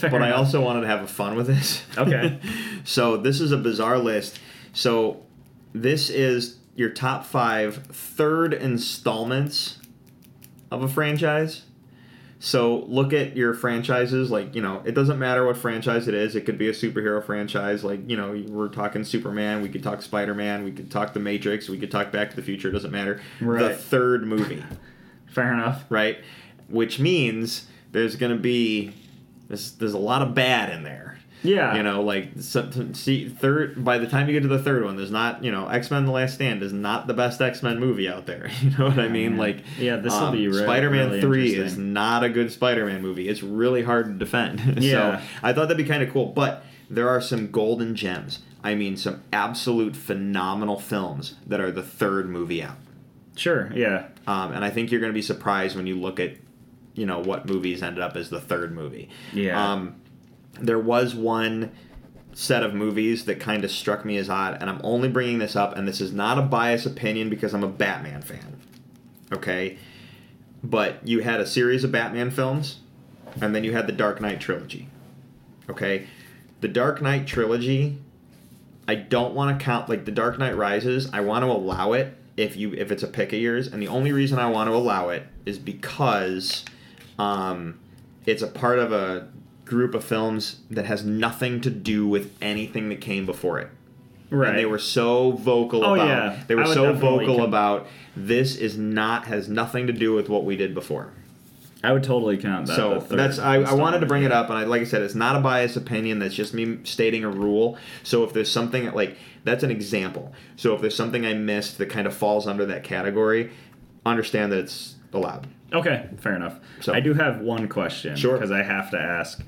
But I also wanted to have fun with this. Okay. so this is a bizarre list. So this is your top five third installments of a franchise. So look at your franchises. Like you know, it doesn't matter what franchise it is. It could be a superhero franchise. Like you know, we're talking Superman. We could talk Spider Man. We could talk The Matrix. We could talk Back to the Future. It doesn't matter. Right. The third movie. Fair enough. right? Which means there's going to be there's, there's a lot of bad in there. Yeah. You know, like see third by the time you get to the third one, there's not you know X Men: The Last Stand is not the best X Men movie out there. You know what I mean? man. Like Yeah, this'll um, be re- Spider-Man really Three is not a good Spider-Man movie. It's really hard to defend. Yeah. so I thought that'd be kind of cool, but there are some golden gems. I mean, some absolute phenomenal films that are the third movie out. Sure. Yeah. Um, and I think you're going to be surprised when you look at, you know, what movies ended up as the third movie. Yeah. Um, there was one set of movies that kind of struck me as odd, and I'm only bringing this up, and this is not a biased opinion because I'm a Batman fan. Okay? But you had a series of Batman films, and then you had the Dark Knight trilogy. Okay? The Dark Knight trilogy, I don't want to count like the Dark Knight Rises. I want to allow it if you if it's a pick of yours, and the only reason I want to allow it is because um, it's a part of a group of films that has nothing to do with anything that came before it. Right. And they were so vocal Oh, about yeah. they were so vocal con- about this is not has nothing to do with what we did before. I would totally count that. So third that's I, I wanted to bring it up, and I, like I said, it's not a biased opinion. That's just me stating a rule. So if there's something like that's an example. So if there's something I missed that kind of falls under that category, understand that it's allowed. Okay, fair enough. So- I do have one question. Sure. Because I have to ask,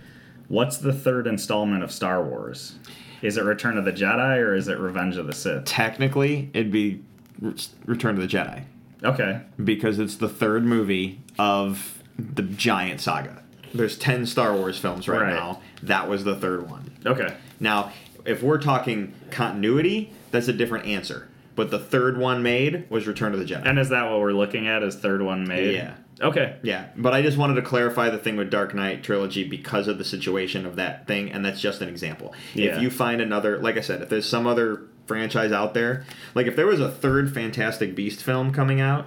what's the third installment of Star Wars? Is it Return of the Jedi or is it Revenge of the Sith? Technically, it'd be Re- Return of the Jedi Okay. because it's the third movie of the giant saga. There's ten Star Wars films right, Right. now. That was the third one. Okay. Now, if we're talking continuity, that's a different answer. But the third one made was Return of the Jedi. And is that what we're looking at? Is third one made? Yeah. Okay. Yeah, but I just wanted to clarify the thing with Dark Knight trilogy because of the situation of that thing, and that's just an example. Yeah. If you find another, like I said, if there's some other franchise out there, like if there was a third Fantastic Beast film coming out,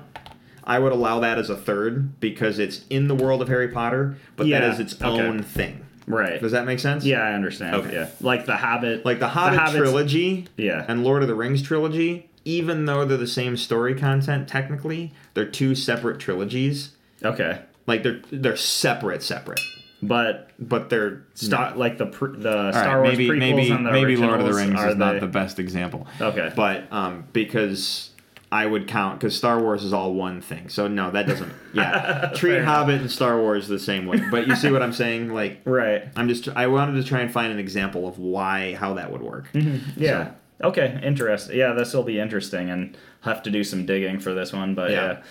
I would allow that as a third because it's in the world of Harry Potter, but Yeah, that is its okay. own thing. Right. Does that make sense? Yeah, I understand. Okay. Yeah. Like the Hobbit. Like the Hobbit Hobbit's- trilogy Yeah. and Lord of the Rings trilogy, even though they're the same story content technically, they're two separate trilogies. Okay. Like they're they're separate, separate. But but they're Star like the pr- the All Star right, Wars maybe prequels maybe and the maybe Lord of the Rings is not the best example. Okay. But um, because I would count because Star Wars is all one thing. So no, that doesn't. Yeah, treat. Hobbit and Star Wars the same way. But you see what I'm saying? Like Right. I'm just I wanted to try and find an example of why how that would work. Yeah. Okay. Interesting. Yeah, this will be interesting, and have to do some digging for this one. But Yeah. yeah.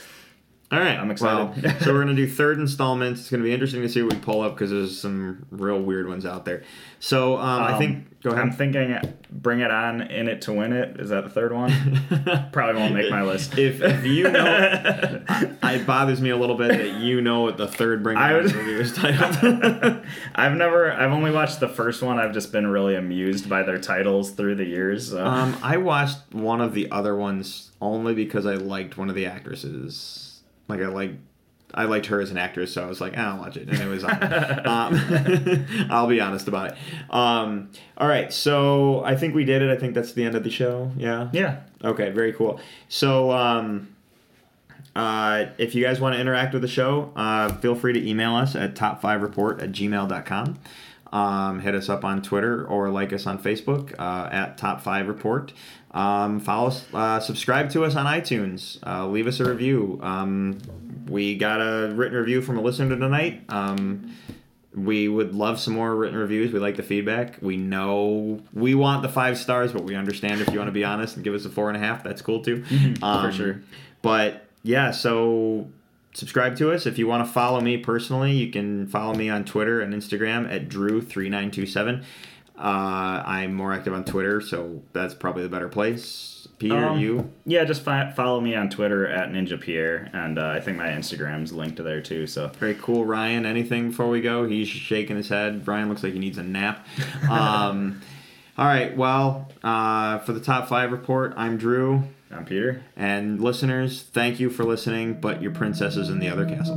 All right, I'm excited. So we're gonna do third installments. It's gonna be interesting to see what we pull up because there's some real weird ones out there. So um, I Um, think go ahead. I'm thinking, bring it on, in it to win it. Is that the third one? Probably won't make my list. if, if you know, I, it bothers me a little bit that you know what the third Bring It I On was- movie was titled. I've never, I've only watched the first one. I've just been really amused by their titles through the years. So. um, I watched one of the other ones only because I liked one of the actresses. Like I like. I liked her as an actress, so I was like, "Ah, I'll watch it, and it was on. um, I'll be honest about it. Um, all right, so I think we did it. I think that's the end of the show. Yeah. yeah. Okay, very cool. So, um, uh, if you guys want to interact with the show, uh, feel free to email us at top5report at gmail.com. Um, hit us up on Twitter or like us on Facebook uh, at top5report. Um, follow us, uh, subscribe to us on iTunes. Uh, leave us a review. Um, we got a written review from a listener tonight. Um, we would love some more written reviews. We like the feedback. We know we want the five stars, but we understand if you want to be honest and give us a four and a half. That's cool too. Um, for sure. But yeah, so subscribe to us. If you want to follow me personally, you can follow me on Twitter and Instagram at Drew3927. Uh, I'm more active on Twitter, so that's probably the better place. Peter, Um, you? Yeah, just fi- follow me on Twitter at Ninja Pierre, and uh, I think my Instagram's linked to there too. So Very cool, Ryan. Anything before we go? He's shaking his head. Ryan looks like he needs a nap. Um, all right. Well, uh, for the top five report, I'm Drew. I'm Peter. And listeners, thank you for listening. But your princess is in the other castle.